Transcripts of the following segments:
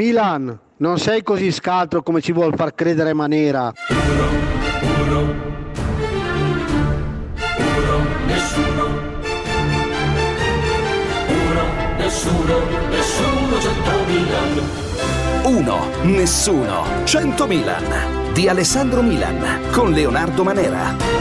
Milan, non sei così scaltro come ci vuol far credere Manera. Uno, uno, uno, nessuno. Uno, nessuno, nessuno, cento Milan. Uno, nessuno, 100 Milan. Di Alessandro Milan con Leonardo Manera.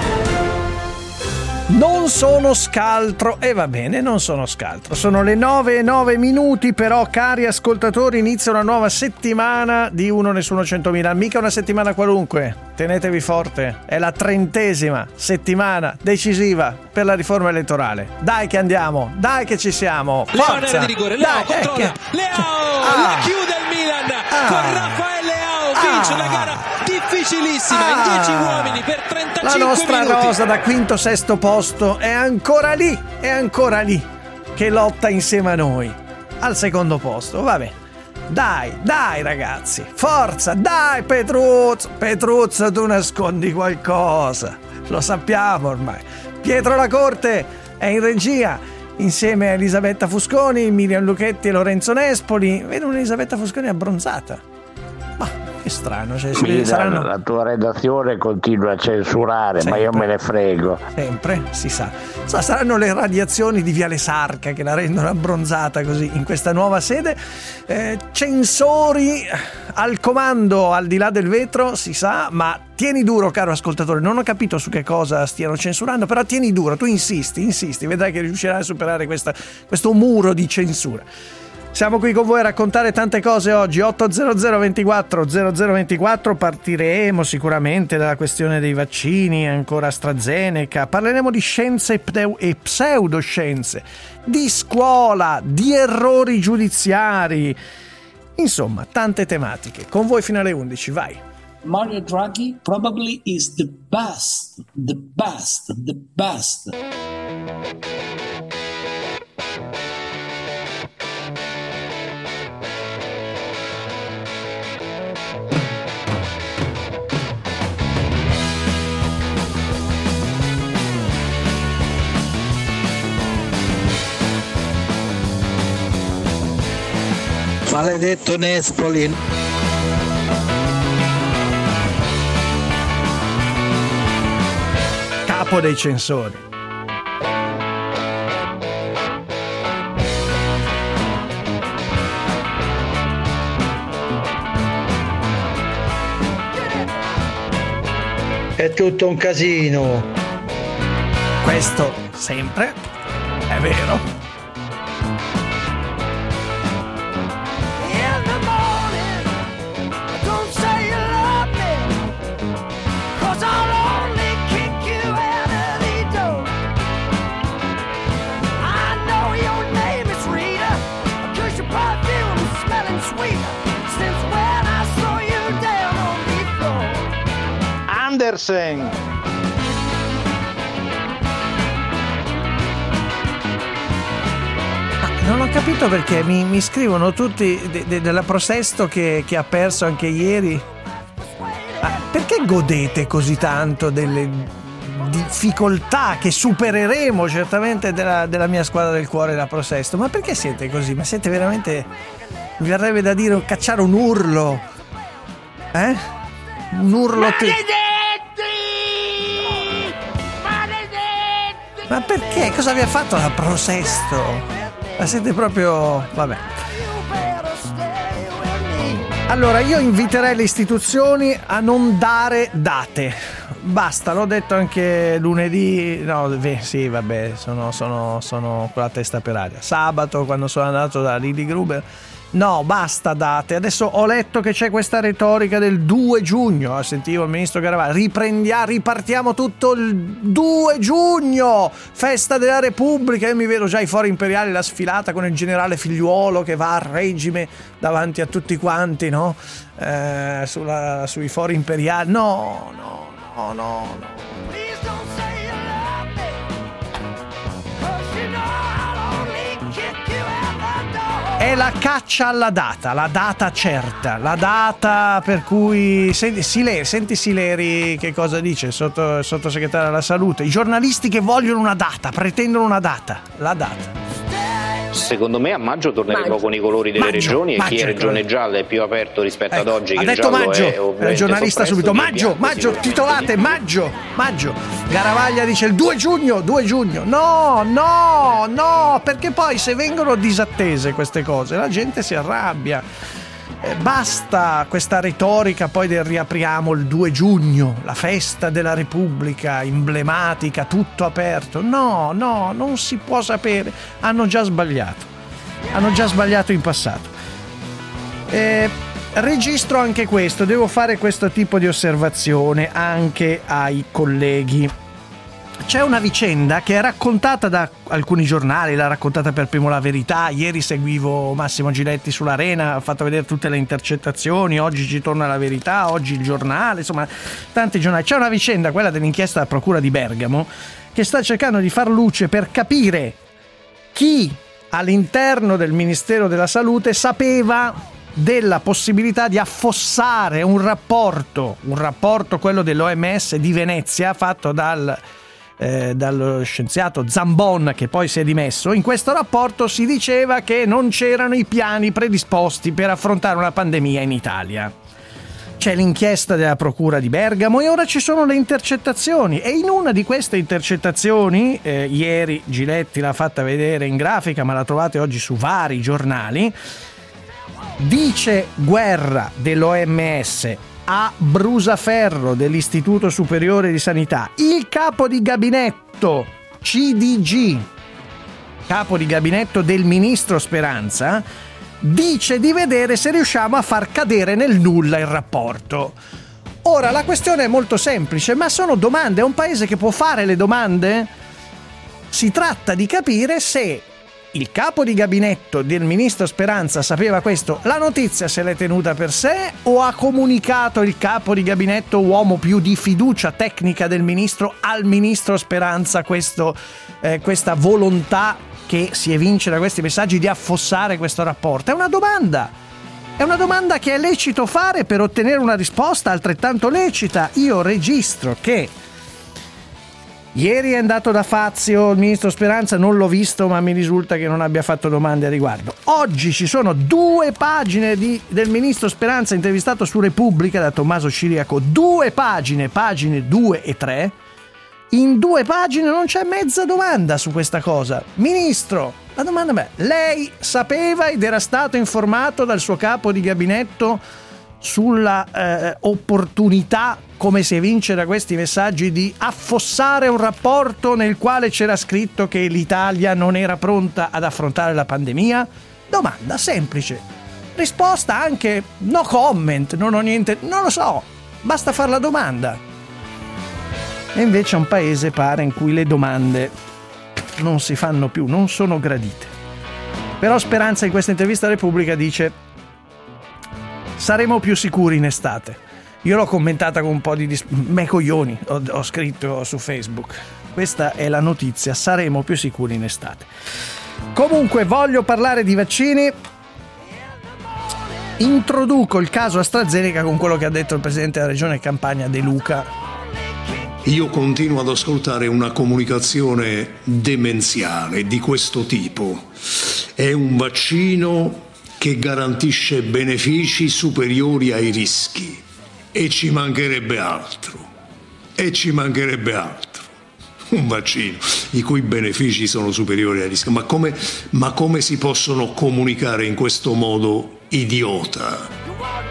Non sono scaltro e va bene, non sono scaltro. Sono le 9 e 9 minuti, però cari ascoltatori inizia una nuova settimana di Uno Nessuno 100.000. Mica una settimana qualunque, tenetevi forte. È la trentesima settimana decisiva per la riforma elettorale. Dai che andiamo, dai che ci siamo. Forza! di rigore, Leo dai, controlla. Eh, che... Leo ah. la chiude il Milan ah. con Raffaele Leao, vince ah. la gara difficilissima ah, in 10 uomini per 35 La nostra minuti. rosa da quinto sesto posto è ancora lì, è ancora lì che lotta insieme a noi al secondo posto. Vabbè. Dai, dai ragazzi, forza, dai Petruzzo, Petruzzo tu nascondi qualcosa, lo sappiamo ormai. Pietro La Corte è in regia insieme a Elisabetta Fusconi, Miriam Luchetti e Lorenzo Nespoli. Vedo un'Elisabetta Fusconi abbronzata. Ma che strano. Cioè, Mira, saranno... La tua redazione continua a censurare, Sempre. ma io me ne frego. Sempre, si sa. sa. Saranno le radiazioni di Viale Sarca che la rendono abbronzata così in questa nuova sede. Eh, censori al comando al di là del vetro, si sa, ma tieni duro, caro ascoltatore. Non ho capito su che cosa stiano censurando, però tieni duro, tu insisti, insisti, vedrai che riuscirai a superare questa, questo muro di censura. Siamo qui con voi a raccontare tante cose oggi. 800 24 0024 partiremo sicuramente dalla questione dei vaccini, ancora AstraZeneca. Parleremo di scienze e pseudoscienze, di scuola, di errori giudiziari. Insomma, tante tematiche. Con voi fino alle 11, vai. Mario Draghi probably is the best, the best, the best. Maledetto Nespoli. Capo dei censori. È tutto un casino. Questo sempre è vero. Andersen. Non ho capito perché mi, mi scrivono tutti de, de, della Prosesto che, che, ha perso anche ieri. Ah, perché godete così tanto delle difficoltà che supereremo certamente della, della, mia squadra del cuore, la Prosesto? Ma perché siete così? Ma siete veramente. Mi verrebbe da dire cacciare un urlo. Eh? Un urlo. Te- Ma perché? Cosa vi ha fatto la Prosesto? Ma siete proprio... vabbè. Allora, io inviterei le istituzioni a non dare date. Basta, l'ho detto anche lunedì. No, sì, vabbè, sono, sono, sono con la testa per aria. Sabato, quando sono andato da Lili Gruber No, basta date. Adesso ho letto che c'è questa retorica del 2 giugno. Sentivo il ministro Garavaglia. Riprendiamo, ripartiamo tutto il 2 giugno, festa della Repubblica. Io mi vedo già i fori imperiali, la sfilata con il generale figliuolo che va a regime davanti a tutti quanti, no? Eh, sulla, sui fori imperiali. No, no, no, no, no. È la caccia alla data, la data certa, la data per cui... Senti Sileri, senti Sileri che cosa dice, sotto, sottosegretario alla salute. I giornalisti che vogliono una data, pretendono una data, la data. Secondo me a maggio torneremo Maggio. con i colori delle Maggio, regioni e chi maggio, è regione gialla è più aperto rispetto ad Ecco, oggi. ha detto maggio, è, giornalista subito, maggio, maggio, titolate, maggio, maggio. Garavaglia dice il 2 giugno, 2 giugno. No, no, no, perché poi se vengono disattese queste cose la gente si arrabbia. Eh, basta questa retorica poi del riapriamo il 2 giugno, la festa della Repubblica, emblematica, tutto aperto. No, no, non si può sapere. Hanno già sbagliato. Hanno già sbagliato in passato. Eh, registro anche questo, devo fare questo tipo di osservazione anche ai colleghi. C'è una vicenda che è raccontata da alcuni giornali, l'ha raccontata per primo La Verità, ieri seguivo Massimo Giletti sull'Arena, ha fatto vedere tutte le intercettazioni, oggi ci torna La Verità, oggi il giornale, insomma tanti giornali. C'è una vicenda, quella dell'inchiesta della Procura di Bergamo, che sta cercando di far luce per capire chi all'interno del Ministero della Salute sapeva della possibilità di affossare un rapporto, un rapporto quello dell'OMS di Venezia fatto dal, eh, dallo scienziato Zambon che poi si è dimesso. In questo rapporto si diceva che non c'erano i piani predisposti per affrontare una pandemia in Italia. C'è l'inchiesta della Procura di Bergamo e ora ci sono le intercettazioni. E in una di queste intercettazioni, eh, ieri Giletti l'ha fatta vedere in grafica, ma la trovate oggi su vari giornali, dice guerra dell'OMS a Brusaferro dell'Istituto Superiore di Sanità, il capo di gabinetto CDG, capo di gabinetto del ministro Speranza, dice di vedere se riusciamo a far cadere nel nulla il rapporto. Ora la questione è molto semplice, ma sono domande, è un paese che può fare le domande? Si tratta di capire se il capo di gabinetto del ministro Speranza sapeva questo, la notizia se l'è tenuta per sé o ha comunicato il capo di gabinetto, uomo più di fiducia tecnica del ministro, al ministro Speranza questo, eh, questa volontà che si evince da questi messaggi di affossare questo rapporto? È una domanda. È una domanda che è lecito fare per ottenere una risposta altrettanto lecita. Io registro che Ieri è andato da Fazio il ministro Speranza, non l'ho visto ma mi risulta che non abbia fatto domande a riguardo. Oggi ci sono due pagine di- del ministro Speranza intervistato su Repubblica da Tommaso Ciriaco, due pagine, pagine 2 e 3. In due pagine non c'è mezza domanda su questa cosa. Ministro, la domanda è, lei sapeva ed era stato informato dal suo capo di gabinetto sulla eh, opportunità, come si evince da questi messaggi, di affossare un rapporto nel quale c'era scritto che l'Italia non era pronta ad affrontare la pandemia? Domanda semplice. Risposta anche no comment, non ho niente, non lo so, basta fare la domanda. E invece è un paese pare in cui le domande non si fanno più, non sono gradite. Però Speranza in questa intervista a Repubblica dice saremo più sicuri in estate. Io l'ho commentata con un po' di dis- me coglioni, ho, ho scritto su Facebook. Questa è la notizia, saremo più sicuri in estate. Comunque voglio parlare di vaccini. Introduco il caso AstraZeneca con quello che ha detto il presidente della regione Campania De Luca. Io continuo ad ascoltare una comunicazione demenziale di questo tipo. È un vaccino che garantisce benefici superiori ai rischi e ci mancherebbe altro. E ci mancherebbe altro. Un vaccino i cui benefici sono superiori ai rischi. Ma come, ma come si possono comunicare in questo modo idiota?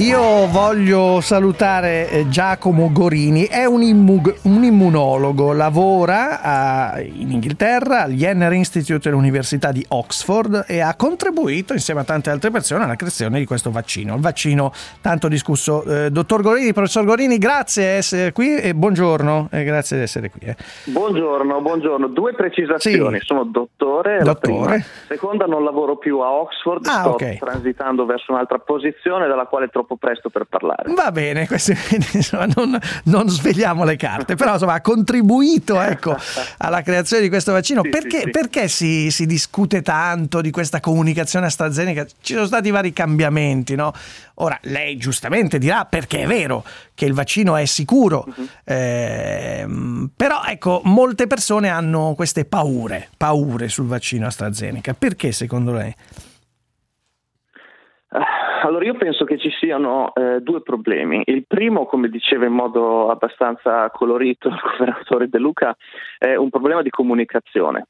Io voglio salutare eh, Giacomo Gorini, è un, immu- un immunologo, lavora a- in Inghilterra al Jenner Institute dell'Università di Oxford e ha contribuito insieme a tante altre persone alla creazione di questo vaccino, il vaccino tanto discusso. Eh, dottor Gorini, professor Gorini, grazie di essere qui e buongiorno, e grazie di essere qui. eh. Buongiorno, buongiorno. Due precisazioni. Sì. Sono dottore, la Dottore. prima. Seconda, non lavoro più a Oxford, Ah, sto ok. transitando verso un'altra posizione dalla quale troppo troppo presto per parlare. Va bene, questi, insomma, non, non, svegliamo le carte, però insomma, ha contribuito ecco, alla creazione di questo vaccino. Sì, perché, sì, sì. perché si, si, discute tanto di questa comunicazione AstraZeneca? Ci sono stati vari cambiamenti, no? Ora, lei giustamente dirà perché è vero che il vaccino è sicuro, uh-huh. eh, però ecco, molte persone hanno queste paure, paure sul vaccino AstraZeneca. Perché secondo lei? Allora io penso che ci siano eh, due problemi. Il primo, come diceva in modo abbastanza colorito il governatore De Luca, è un problema di comunicazione.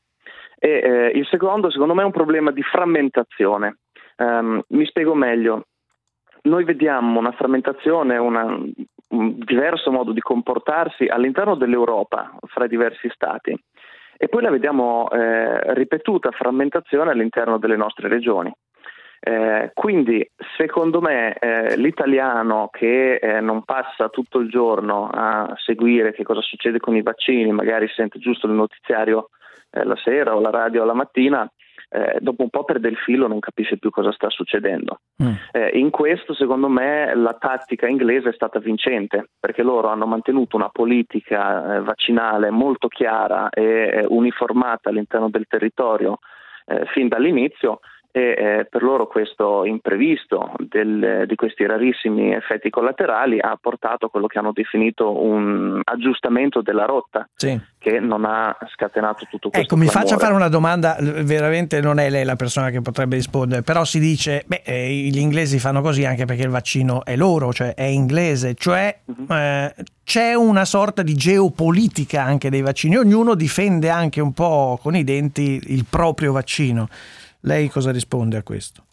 E eh, il secondo, secondo me, è un problema di frammentazione. Um, mi spiego meglio. Noi vediamo una frammentazione, una, un diverso modo di comportarsi all'interno dell'Europa fra i diversi stati e poi la vediamo eh, ripetuta frammentazione all'interno delle nostre regioni. Eh, quindi secondo me eh, l'italiano che eh, non passa tutto il giorno a seguire che cosa succede con i vaccini, magari sente giusto il notiziario eh, la sera o la radio la mattina, eh, dopo un po' perde il filo, non capisce più cosa sta succedendo. Mm. In questo, secondo me, la tattica inglese è stata vincente, perché loro hanno mantenuto una politica vaccinale molto chiara e uniformata all'interno del territorio fin dall'inizio e eh, per loro questo imprevisto del, di questi rarissimi effetti collaterali ha portato a quello che hanno definito un aggiustamento della rotta sì. che non ha scatenato tutto questo ecco mi clamore. faccia fare una domanda veramente non è lei la persona che potrebbe rispondere però si dice beh eh, gli inglesi fanno così anche perché il vaccino è loro cioè è inglese cioè uh-huh. eh, c'è una sorta di geopolitica anche dei vaccini ognuno difende anche un po' con i denti il proprio vaccino lei cosa risponde a questo?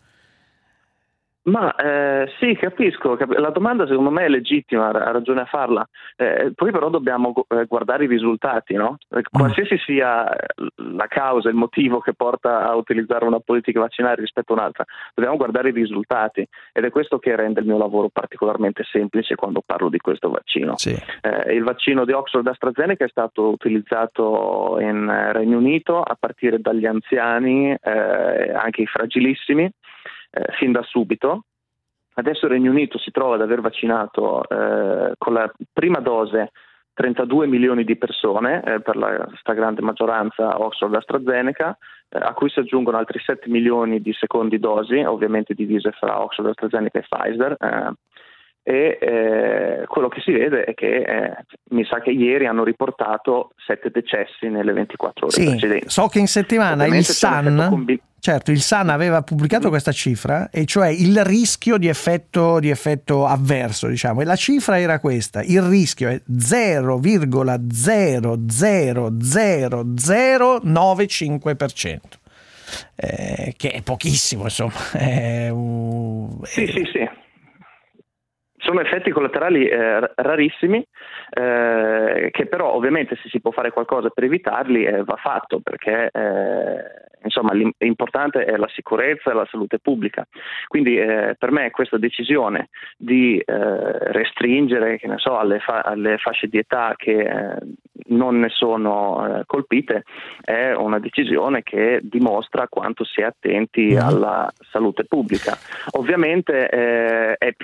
Ma eh, sì, capisco, la domanda secondo me è legittima, ha ragione a farla, eh, poi però dobbiamo eh, guardare i risultati, no? Eh, qualsiasi sia la causa, il motivo che porta a utilizzare una politica vaccinale rispetto a un'altra, dobbiamo guardare i risultati ed è questo che rende il mio lavoro particolarmente semplice quando parlo di questo vaccino. Sì. Eh, il vaccino di Oxford AstraZeneca è stato utilizzato in Regno Unito a partire dagli anziani, eh, anche i fragilissimi, eh, fin da subito. Adesso il Regno Unito si trova ad aver vaccinato eh, con la prima dose 32 milioni di persone, eh, per la stragrande maggioranza Oxford AstraZeneca, eh, a cui si aggiungono altri 7 milioni di secondi dosi, ovviamente divise fra Oxford AstraZeneca e Pfizer. Eh, e eh, quello che si vede è che eh, mi sa che ieri hanno riportato 7 decessi nelle 24 ore sì, precedenti. So che in settimana Ovviamente il Sun, combi- certo, il Sun aveva pubblicato questa cifra, e cioè il rischio di effetto, di effetto avverso, diciamo, e la cifra era questa, il rischio è 0,00095%. Eh, che è pochissimo, insomma. È, uh, sì, sì, sì sono effetti collaterali eh, rarissimi eh, che però ovviamente se si può fare qualcosa per evitarli eh, va fatto perché eh, insomma l'importante è la sicurezza e la salute pubblica. Quindi eh, per me questa decisione di eh, restringere so, alle, fa- alle, fasce di età che non ne sono colpite è una decisione che dimostra quanto si è attenti mm-hmm. alla salute pubblica. Ovviamente è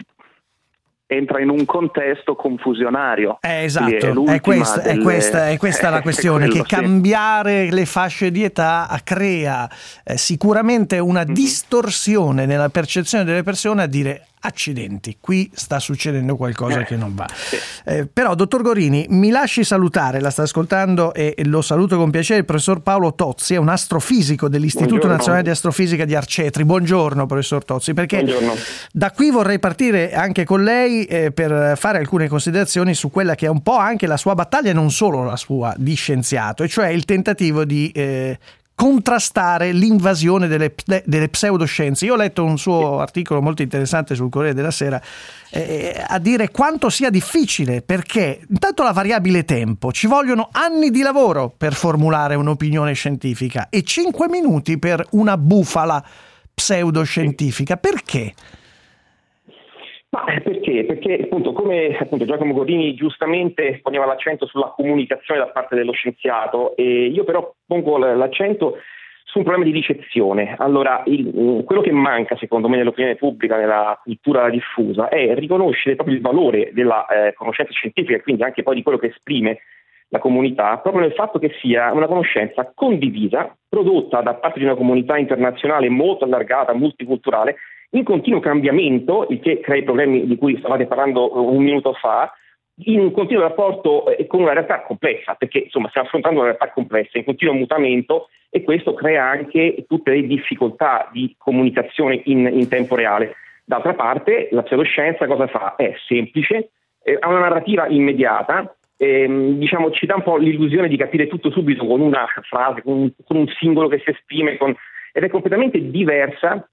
entra in un contesto confusionario. Eh, esatto, è, è, questa, delle... è, questa, è, questa, la questione, quello, che cambiare sì. le fasce di età crea eh, sicuramente una mm-hmm. distorsione nella percezione delle persone a dire accidenti, qui sta succedendo qualcosa eh, che non va. Sì. Eh, però, dottor Gorini, mi lasci salutare, la sta ascoltando e lo saluto con piacere, il professor Paolo Tozzi, è un astrofisico dell'Istituto Buongiorno. Nazionale di Astrofisica di Arcetri. Buongiorno, professor Tozzi, perché Buongiorno. da qui vorrei partire anche con lei eh, per fare alcune considerazioni su quella che è un po' anche la sua battaglia, e non solo la sua, di scienziato, e cioè il tentativo di eh, contrastare l'invasione delle, delle, pseudoscienze. Io ho letto un suo articolo molto interessante sul Corriere della Sera eh, a dire quanto sia difficile perché intanto la variabile tempo, ci vogliono anni di lavoro per formulare un'opinione scientifica e 5 minuti per una bufala pseudoscientifica. Perché? Ma eh, perché? Perché appunto come appunto, Giacomo Godini giustamente poneva l'accento sulla comunicazione da parte dello scienziato io però pongo l'accento su un problema di ricezione. Allora, il, quello che manca, secondo me, nell'opinione pubblica, nella cultura diffusa, è riconoscere proprio il valore della eh, conoscenza scientifica e quindi anche poi di quello che esprime la comunità, proprio nel fatto che sia una conoscenza condivisa, prodotta da parte di una comunità internazionale molto allargata, multiculturale, in continuo cambiamento, il che crea i problemi di cui stavate parlando un minuto fa, in un continuo rapporto eh, con una realtà complessa, perché insomma stiamo affrontando una realtà complessa, in continuo mutamento e questo crea anche tutte le difficoltà di comunicazione in, in tempo reale. D'altra parte la pseudoscienza cosa fa? È semplice, eh, ha una narrativa immediata, ehm, diciamo, ci dà un po' l'illusione di capire tutto subito con una frase, con un, con un singolo che si esprime, con... ed è completamente diversa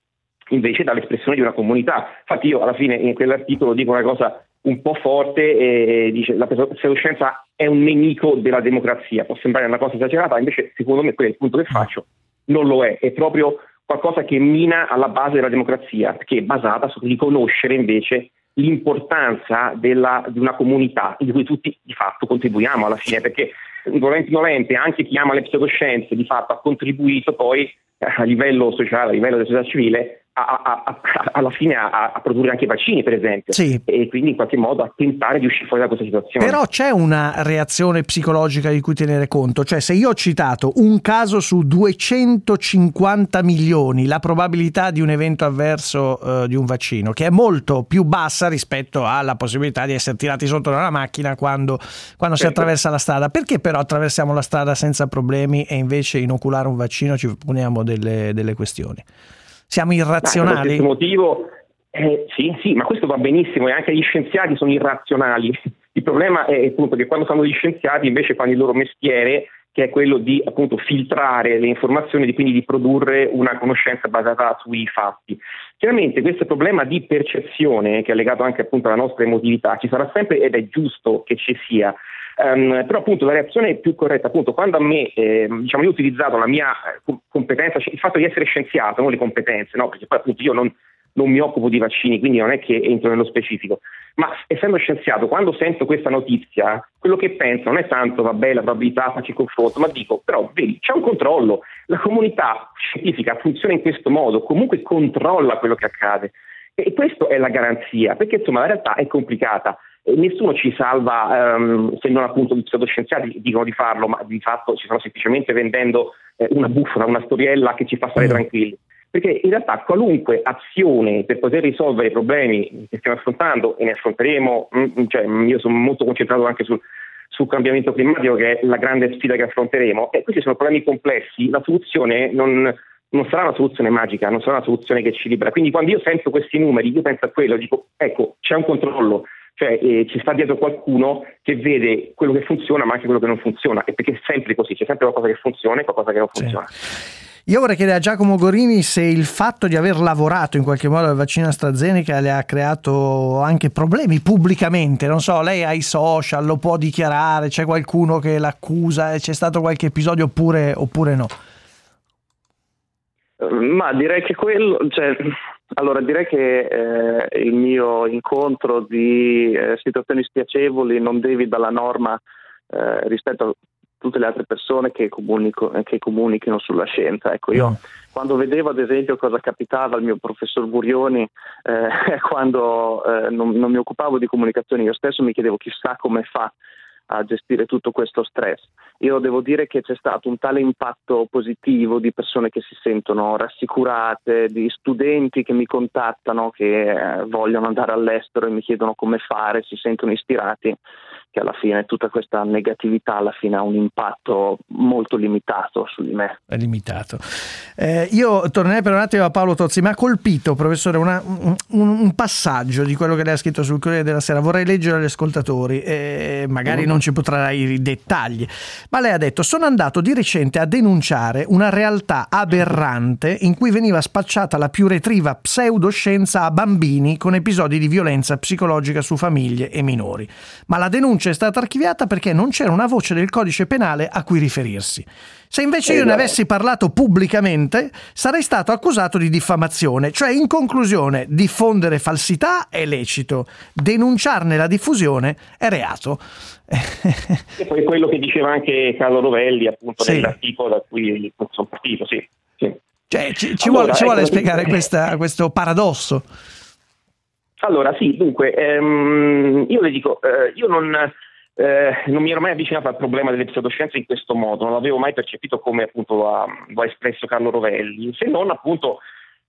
invece dall'espressione di una comunità. Infatti io alla fine in quell'articolo dico una cosa un po' forte e dice la pseudoscienza è un nemico della democrazia. Può sembrare una cosa esagerata, invece secondo me quello è il punto che faccio, non lo è, è proprio qualcosa che mina alla base della democrazia, che è basata su riconoscere invece l'importanza della, di una comunità di cui tutti di fatto contribuiamo alla fine, perché volenti nolente anche chi ama le pseudoscienze di fatto ha contribuito poi eh, a livello sociale, a livello della società civile a, a, a, alla fine a, produrre anche vaccini, per esempio, sì. e quindi in qualche modo a tentare di uscire fuori da questa situazione. Però c'è una reazione psicologica di cui tenere conto, cioè se io ho citato un caso su 250 milioni, la probabilità di un evento avverso uh, di un vaccino, che è molto più bassa rispetto alla possibilità di essere tirati sotto da una macchina quando, quando certo. si attraversa la strada, perché però attraversiamo la strada senza problemi e invece inoculare un vaccino ci poniamo delle, delle questioni? Siamo irrazionali? per questo motivo, eh, sì, sì, ma questo va benissimo e anche gli scienziati sono irrazionali. Il problema è appunto che quando fanno gli scienziati invece fanno il loro mestiere che è quello di appunto filtrare le informazioni e quindi di produrre una conoscenza basata sui fatti. Chiaramente questo problema di percezione, che è legato anche appunto alla nostra emotività, ci sarà sempre ed è giusto che ci sia. Um, però appunto la reazione più corretta, appunto quando a me, eh, diciamo io ho utilizzato la mia eh, competenza, il fatto di essere scienziato, non le competenze, no? perché poi appunto io non, non mi occupo di vaccini, quindi non è che entro nello specifico, ma essendo scienziato, quando sento questa notizia, quello che penso non è tanto, vabbè, la probabilità, faccio il confronto, ma dico, però vedi, c'è un controllo, la comunità scientifica funziona in questo modo, comunque controlla quello che accade. E questa è la garanzia, perché insomma la realtà è complicata nessuno ci salva um, se non appunto gli pseudoscienziati dicono di farlo, ma di fatto ci stanno semplicemente vendendo eh, una bufala, una storiella che ci fa stare mm. tranquilli. Perché in realtà qualunque azione per poter risolvere i problemi che stiamo affrontando e ne affronteremo, mh, mm, cioè, io sono molto concentrato anche sul, sul cambiamento climatico che è la grande sfida che affronteremo e questi sono problemi complessi, la soluzione non, non sarà una soluzione magica, non sarà una soluzione che ci libera. Quindi quando io sento questi numeri, io penso a quello, dico ecco, c'è un controllo, cioè eh, ci sta dietro qualcuno che vede quello che funziona ma anche quello che non funziona e perché è sempre così, c'è sempre qualcosa che funziona e qualcosa che non funziona. Sì. Io vorrei chiedere a Giacomo Gorini se il fatto di aver lavorato in qualche modo al vaccino AstraZeneca le ha creato anche problemi pubblicamente. Non so, lei ha i social, lo può dichiarare, c'è qualcuno che l'accusa, c'è stato qualche episodio oppure, oppure no? Ma direi che quello, cioè, allora, direi che eh, il mio incontro di eh, situazioni spiacevoli non devi dalla norma eh, rispetto a tutte le altre persone che, che, comunichino sulla scienza. Ecco, io mm. quando vedevo ad esempio cosa capitava al mio professor Burioni eh, quando eh, non, non mi occupavo di comunicazione, io stesso mi chiedevo chissà come fa a gestire tutto questo stress. Io devo dire che c'è stato un tale impatto positivo di persone che si sentono rassicurate, di studenti che mi contattano, che eh, vogliono andare all'estero e mi chiedono come fare, si sentono ispirati che alla fine tutta questa negatività alla fine ha un impatto molto limitato su di me. È limitato. Eh, io tornerei per un attimo a Paolo Tozzi, mi ha colpito, professore, una, un, un, passaggio di quello che lei ha scritto sul Corriere della Sera, vorrei leggere agli ascoltatori, eh, magari mm. non ci potrà i dettagli, ma lei ha detto sono andato di recente a denunciare una realtà aberrante in cui veniva spacciata la più retriva pseudoscienza a bambini con episodi di violenza psicologica su famiglie e minori. Ma la denuncia denuncia è stata archiviata perché non c'era una voce del codice penale a cui riferirsi. Se invece io ne esatto. avessi parlato pubblicamente, sarei stato accusato di diffamazione, cioè in conclusione diffondere falsità è lecito, denunciarne la diffusione è reato. e poi quello che diceva anche Carlo Rovelli appunto sì. nell'articolo da cui sono partito, sì. sì. Cioè, ci, ci Allora, vuole, ci vuole ecco, spiegare eh, questa- questo paradosso? Allora, sì, dunque, ehm, io le dico, eh, io non, eh, non mi ero mai avvicinato al problema delle pseudoscienze in questo modo, non l'avevo mai percepito come appunto lo ha, lo ha espresso Carlo Rovelli, se non appunto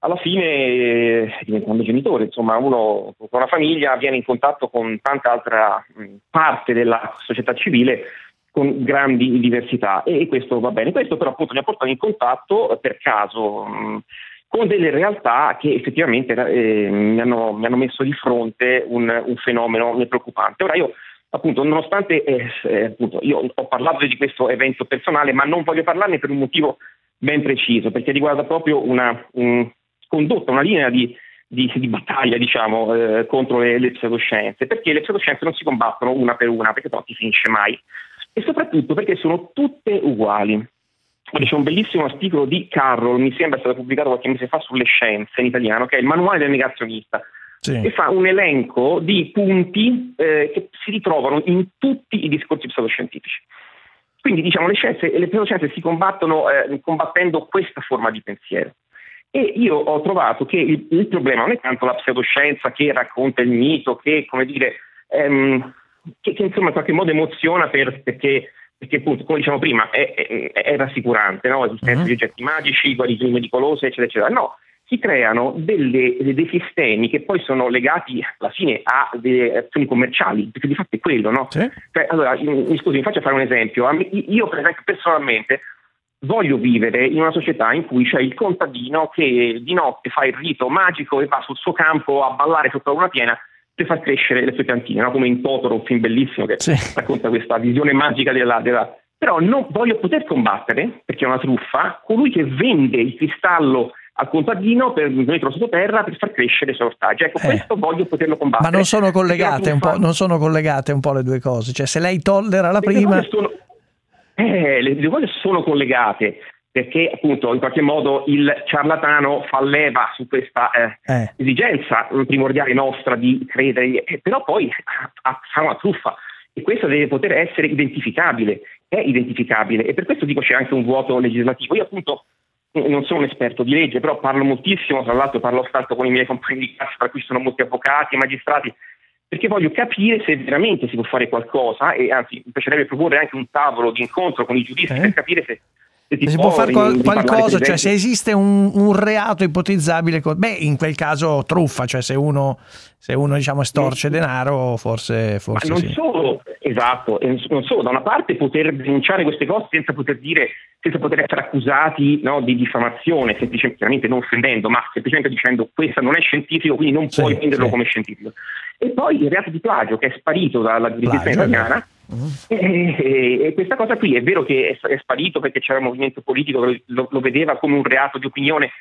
alla fine eh, diventando genitore, insomma, uno con una famiglia viene in contatto con tanta altra mh, parte della società civile con grandi diversità e questo va bene. Questo però appunto mi ha portato in contatto per caso mh, con delle realtà che effettivamente eh, mi, hanno, mi hanno messo di fronte un, un fenomeno preoccupante. Ora io appunto nonostante eh, eh, appunto, io ho parlato di questo evento personale ma non voglio parlarne per un motivo ben preciso perché riguarda proprio una un- condotta, una linea di, di- di battaglia diciamo eh, contro le, le pseudoscienze perché le pseudoscienze non si combattono una per una perché non si finisce mai e soprattutto perché sono tutte uguali. C'è un bellissimo articolo di Carroll, mi sembra è stato pubblicato qualche mese fa sulle scienze in italiano, che è il manuale del negazionista, e fa un elenco di punti eh, che si ritrovano in tutti i discorsi pseudoscientifici. Quindi diciamo le scienze le pseudoscienze si combattono eh, combattendo questa forma di pensiero. E io ho trovato che il, il problema non è tanto la pseudoscienza che racconta il mito, che come dire, ehm, che, che, insomma in qualche modo emoziona per- perché, perché appunto, come diciamo prima, è, è- è rassicurante, no? l'esistenza di oggetti magici, guarigioni medicolose, eccetera, eccetera. No, si creano delle- dei sistemi che poi sono legati alla fine a delle azioni commerciali, perché di fatto è quello, no? Cioè, allora, mi scusi, mi faccio fare un esempio. Io, per esempio, personalmente voglio vivere in una società in cui c'è il contadino che di notte fa il rito magico e va sul suo campo a ballare sotto la luna piena per far crescere le sue piantine, no? come in Totoro, un film bellissimo che racconta questa visione magica della, della- Però non voglio poter combattere, perché è una truffa, colui che vende il cristallo al contadino per metterlo sottoterra per far crescere i suoi ortaggi. Ecco, questo voglio poterlo combattere. Eh. Ma non sono truffa- po', non sono collegate un po' le due cose. Cioè, se lei tollera la le prima. sono- eh, le due cose sono collegate perché appunto in qualche modo il ciarlatano fa leva su questa eh, esigenza primordiale nostra di credere, eh, però poi fa una truffa. E questo deve poter essere identificabile, è identificabile. E per questo dico c'è anche un vuoto legislativo. Io appunto eh, non sono un esperto di legge, però parlo moltissimo, tra l'altro parlo tanto con i miei compagni di classe, tra cui sono molti avvocati e magistrati, perché voglio capire se veramente si può fare qualcosa e anzi mi piacerebbe proporre anche un tavolo di incontro con i giuristi per capire se, se Si può fare qual- qualcosa, cioè se esiste un, un reato ipotizzabile, co- beh, in quel caso truffa, cioè se uno, se uno diciamo estorce denaro, forse, Ma forse non sì. solo, esatto, non solo, da una parte poter denunciare queste cose senza poter dire, senza poter essere accusati no, di diffamazione, semplicemente non offendendo, ma semplicemente dicendo questo non è scientifico, quindi non puoi venderlo sì. come scientifico. E poi il reato di plagio che è sparito dalla giurisdizione Plagio, italiana. E, e- e questa cosa qui è vero che è, è sparito perché c'era un movimento politico che lo, lo vedeva come un reato di opinione,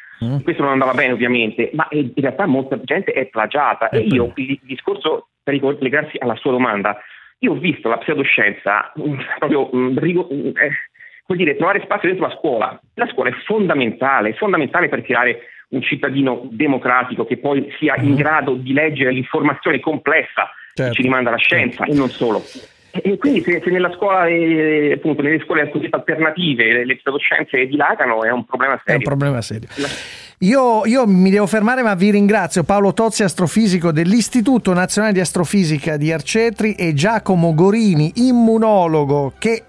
questo non andava bene ovviamente, ma in realtà molta gente è plagiata. E io il discorso per ricollegarsi alla sua domanda, io ho visto la pseudoscienza mm, proprio mm, rigo- mm, eh, dire, trovare spazio dentro la scuola. La scuola è fondamentale, è fondamentale per creare un cittadino democratico che poi sia in grado di leggere l'informazione complessa che ci rimanda la scienza e non solo. E quindi se, se nella scuola, eh, appunto, nelle scuole alternative le, pseudoscienze dilagano è un problema È serio. un problema serio. Io, io mi devo fermare, ma vi ringrazio Paolo Tozzi, astrofisico dell'Istituto Nazionale di Astrofisica di Arcetri e Giacomo Gorini, immunologo, che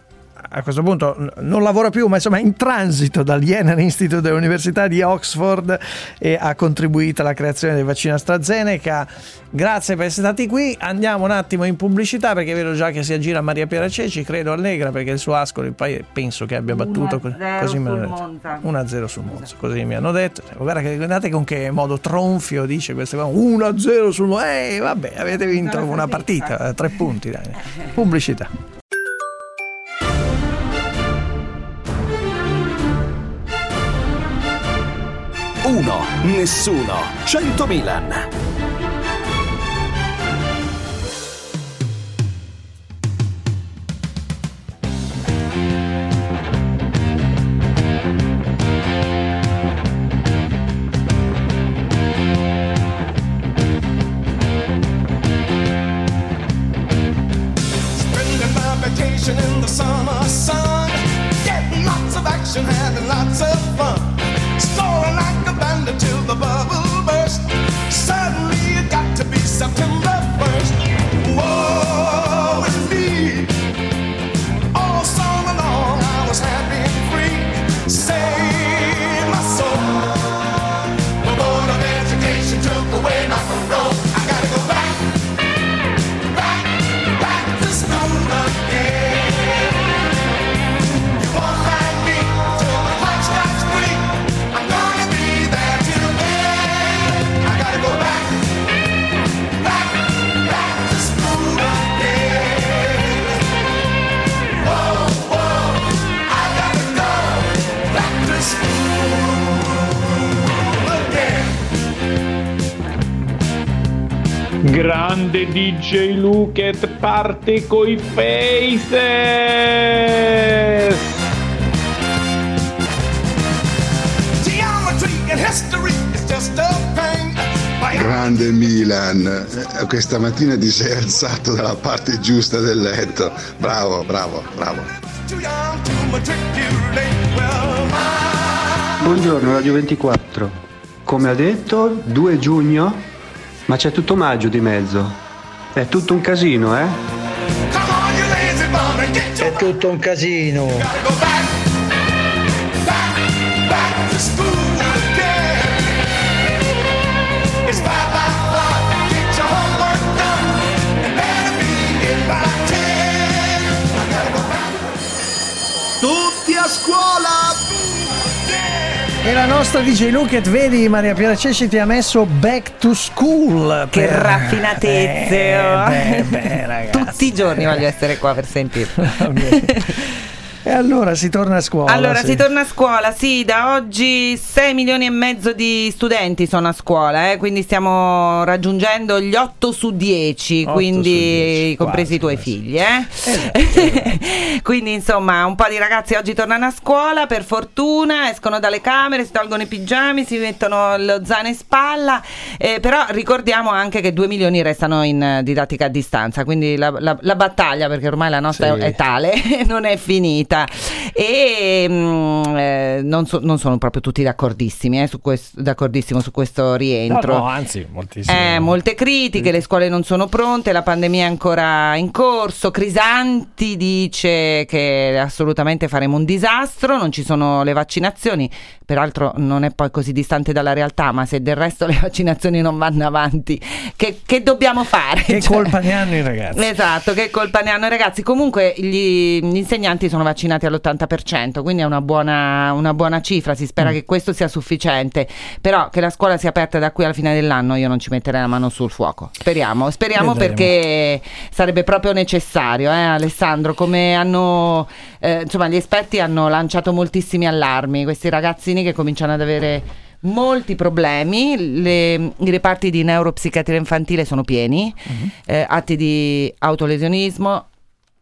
a questo punto non lavora più, ma insomma è in transito dal Jenner Institute dell'Università di Oxford e ha contribuito alla creazione del vaccino AstraZeneca. Grazie per essere stati qui. Andiamo un attimo in pubblicità perché vedo già che si aggira Maria Piera Ceci, credo allegra perché il suo Ascoli poi penso che abbia battuto co- 1-0 così mi hanno sul detto. Monza. 1-0 sul Monza, così mi hanno detto. Cioè, Guarda che, guardate con che modo tronfio dice queste cose. 1-0 sul Monza. Eh, vabbè, avete vinto una partita, eh, tre punti. Dai. Pubblicità. Uno, nessuno, 100 Milan. DJ Luket parte coi faces! Grande Milan, Eh, questa mattina ti sei alzato dalla parte giusta del letto. Bravo, bravo, bravo. Buongiorno Radio 24. Come ha detto, 2 giugno, ma c'è tutto maggio di mezzo. È tutto un casino, eh? È tutto un casino. E la nostra DJ Luket, vedi Maria Piera Cesci ti ha messo back to school. Che per- raffinatezze! Eh, beh, beh, ragazzi. Tutti i giorni voglio essere qua per sentirlo. E allora si torna a scuola. Allora, sì. si torna a scuola, sì, da oggi 6 milioni e mezzo di studenti sono a scuola, eh, quindi stiamo raggiungendo gli 8 su 10, 8 quindi su 10, compresi i tuoi figli. Eh? quindi insomma, un po' di ragazzi oggi tornano a scuola, per fortuna, escono dalle camere, si tolgono i pigiami, si mettono lo zaino in spalla, eh, però ricordiamo anche che 2 milioni restano in eh, didattica a distanza, quindi la, la- la battaglia, perché ormai la nostra Sì. è tale, non è finita e mm, eh, non, so- non sono proprio tutti d'accordissimi eh, su questo, d'accordissimo su questo rientro. No, no, anzi, moltissimo. Eh, molte critiche, le scuole non sono pronte, la pandemia è ancora in corso. Crisanti dice che assolutamente faremo un disastro, non ci sono le vaccinazioni, peraltro non è poi così distante dalla realtà, ma se del resto le vaccinazioni non vanno avanti, che, che dobbiamo fare? Che Cioè- colpa ne hanno i ragazzi? Esatto, che colpa ne hanno i ragazzi. Comunque gli, gli insegnanti sono vaccinati all'80%, quindi è una buona, una buona cifra, si spera Mm. che questo sia sufficiente, però che la scuola sia aperta da qui alla fine dell'anno io non ci metterei la mano sul fuoco. Speriamo, speriamo Vedremo. perché sarebbe proprio necessario, eh, Alessandro, come hanno, eh, insomma gli esperti hanno lanciato moltissimi allarmi, questi ragazzini che cominciano ad avere molti problemi, le- i reparti di neuropsichiatria infantile sono pieni, eh, atti di autolesionismo,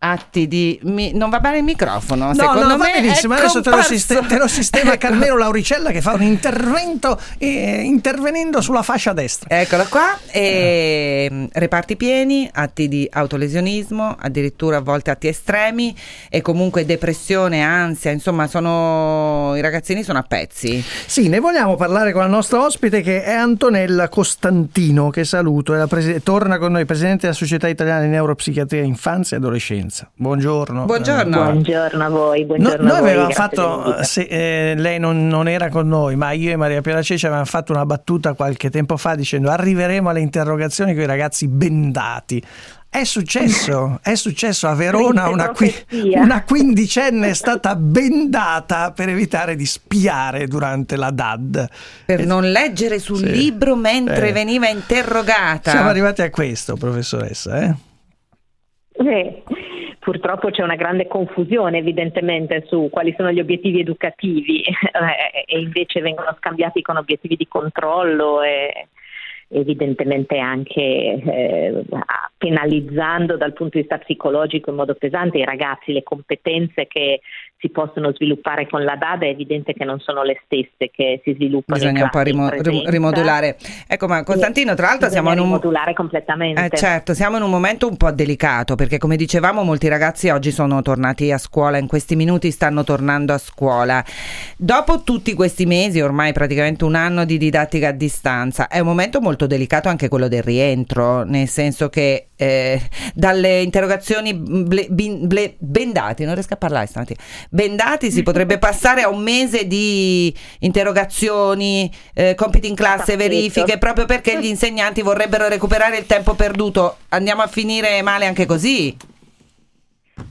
atti di... mi- non va bene il microfono, No, secondo no, me benissimo. Adesso te lo, comparso. siste- te lo sistema Ecco. Carmelo Lauricella che fa un intervento eh, intervenendo sulla fascia destra. Eccola qua, e, mm, reparti pieni, atti di autolesionismo, addirittura a volte atti estremi e comunque depressione, ansia, insomma sono i ragazzini sono a pezzi. Sì, ne vogliamo parlare con la nostra ospite che è Antonella Costantino, che saluto, è la presi- torna con noi, presidente della Società Italiana di Neuropsichiatria Infanzia e Adolescenza. Buongiorno. Buongiorno. Buongiorno a voi, No, buongiorno noi a voi. avevamo fatto, se, eh, lei non, non era con noi, ma io e Maria Piera Ceci avevamo fatto una battuta qualche tempo fa dicendo arriveremo alle interrogazioni con i ragazzi bendati. È successo, è successo a Verona una, qui- una quindicenne è stata bendata per evitare di spiare durante la DAD. Per non leggere sul Sì. libro mentre Eh. veniva interrogata. Siamo arrivati a questo, professoressa. Eh? Eh, purtroppo c'è una grande confusione evidentemente su quali sono gli obiettivi educativi eh, e invece vengono scambiati con obiettivi di controllo e evidentemente anche eh, penalizzando dal punto di vista psicologico in modo pesante i ragazzi, le competenze che si possono sviluppare con la DAD è evidente che non sono le stesse che si sviluppano Bisogna un po' rimo- rimodulare. Ecco, ma Costantino, tra l'altro siamo in un rimodulare completamente. Eh, certo, siamo in un momento un po' delicato perché come dicevamo molti ragazzi oggi sono tornati a scuola, in questi minuti stanno tornando a scuola. Dopo tutti questi mesi, ormai praticamente un anno di didattica a distanza, è un momento molto delicato anche quello del rientro, nel senso che eh, dalle interrogazioni ble- bin- ble- bendati, non riesco a parlare stamattina, bendati si potrebbe passare a un mese di interrogazioni, eh, compiti in classe, verifiche, proprio perché gli insegnanti vorrebbero recuperare il tempo perduto. Andiamo a finire male anche così.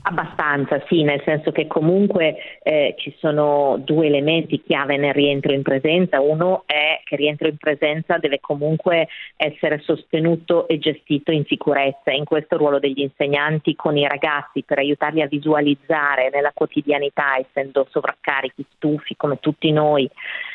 Abbastanza, sì, nel senso che comunque eh, ci sono due elementi chiave nel rientro in presenza. Uno è che il rientro in presenza deve comunque essere sostenuto e gestito in sicurezza. In questo ruolo degli insegnanti con i ragazzi per aiutarli a visualizzare nella quotidianità, essendo sovraccarichi, stufi come tutti noi,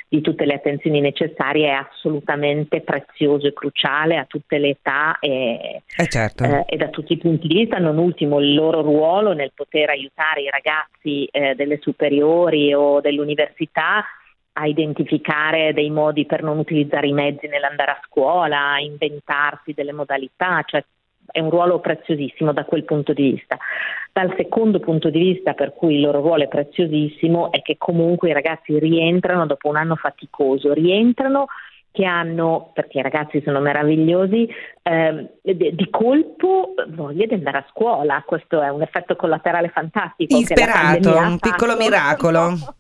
di tutte le attenzioni necessarie è assolutamente prezioso e cruciale a tutte le età e, Eh certo. eh, e da tutti i punti di vista, non ultimo il loro ruolo nel poter aiutare i ragazzi eh, delle superiori o dell'università a identificare dei modi per non utilizzare i mezzi nell'andare a scuola, a inventarsi delle modalità, cioè è un ruolo preziosissimo da quel punto di vista. Dal secondo punto di vista per cui il loro ruolo è preziosissimo è che comunque i ragazzi rientrano dopo un anno faticoso, rientrano che hanno, perché i ragazzi sono meravigliosi, ehm, di colpo voglia di andare a scuola. Questo è un effetto collaterale fantastico. ha un piccolo miracolo.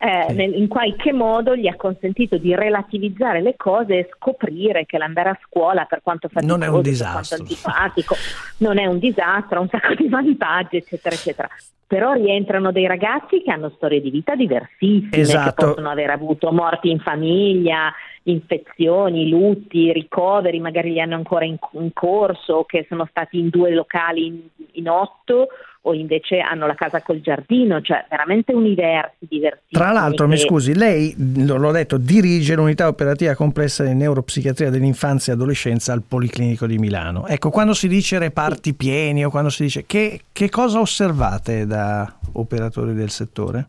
Eh, nel- in qualche modo gli ha consentito di relativizzare le cose e scoprire che l'andare a scuola, per quanto faticoso, Non è un disastro. non è un disastro, ha un sacco di vantaggi, eccetera, eccetera. Però rientrano dei ragazzi che hanno storie di vita diversissime, Esatto. che possono aver avuto morti in famiglia, infezioni, lutti, ricoveri, magari li hanno ancora in, in corso, che sono stati in due locali in, in otto o invece hanno la casa col giardino, cioè veramente universi diversi. Tra l'altro, mi scusi, lei, l'ho detto, dirige l'unità operativa complessa di neuropsichiatria dell'infanzia e adolescenza al Policlinico di Milano. Ecco, quando si dice reparti pieni o quando si dice che, che cosa osservate da operatori del settore?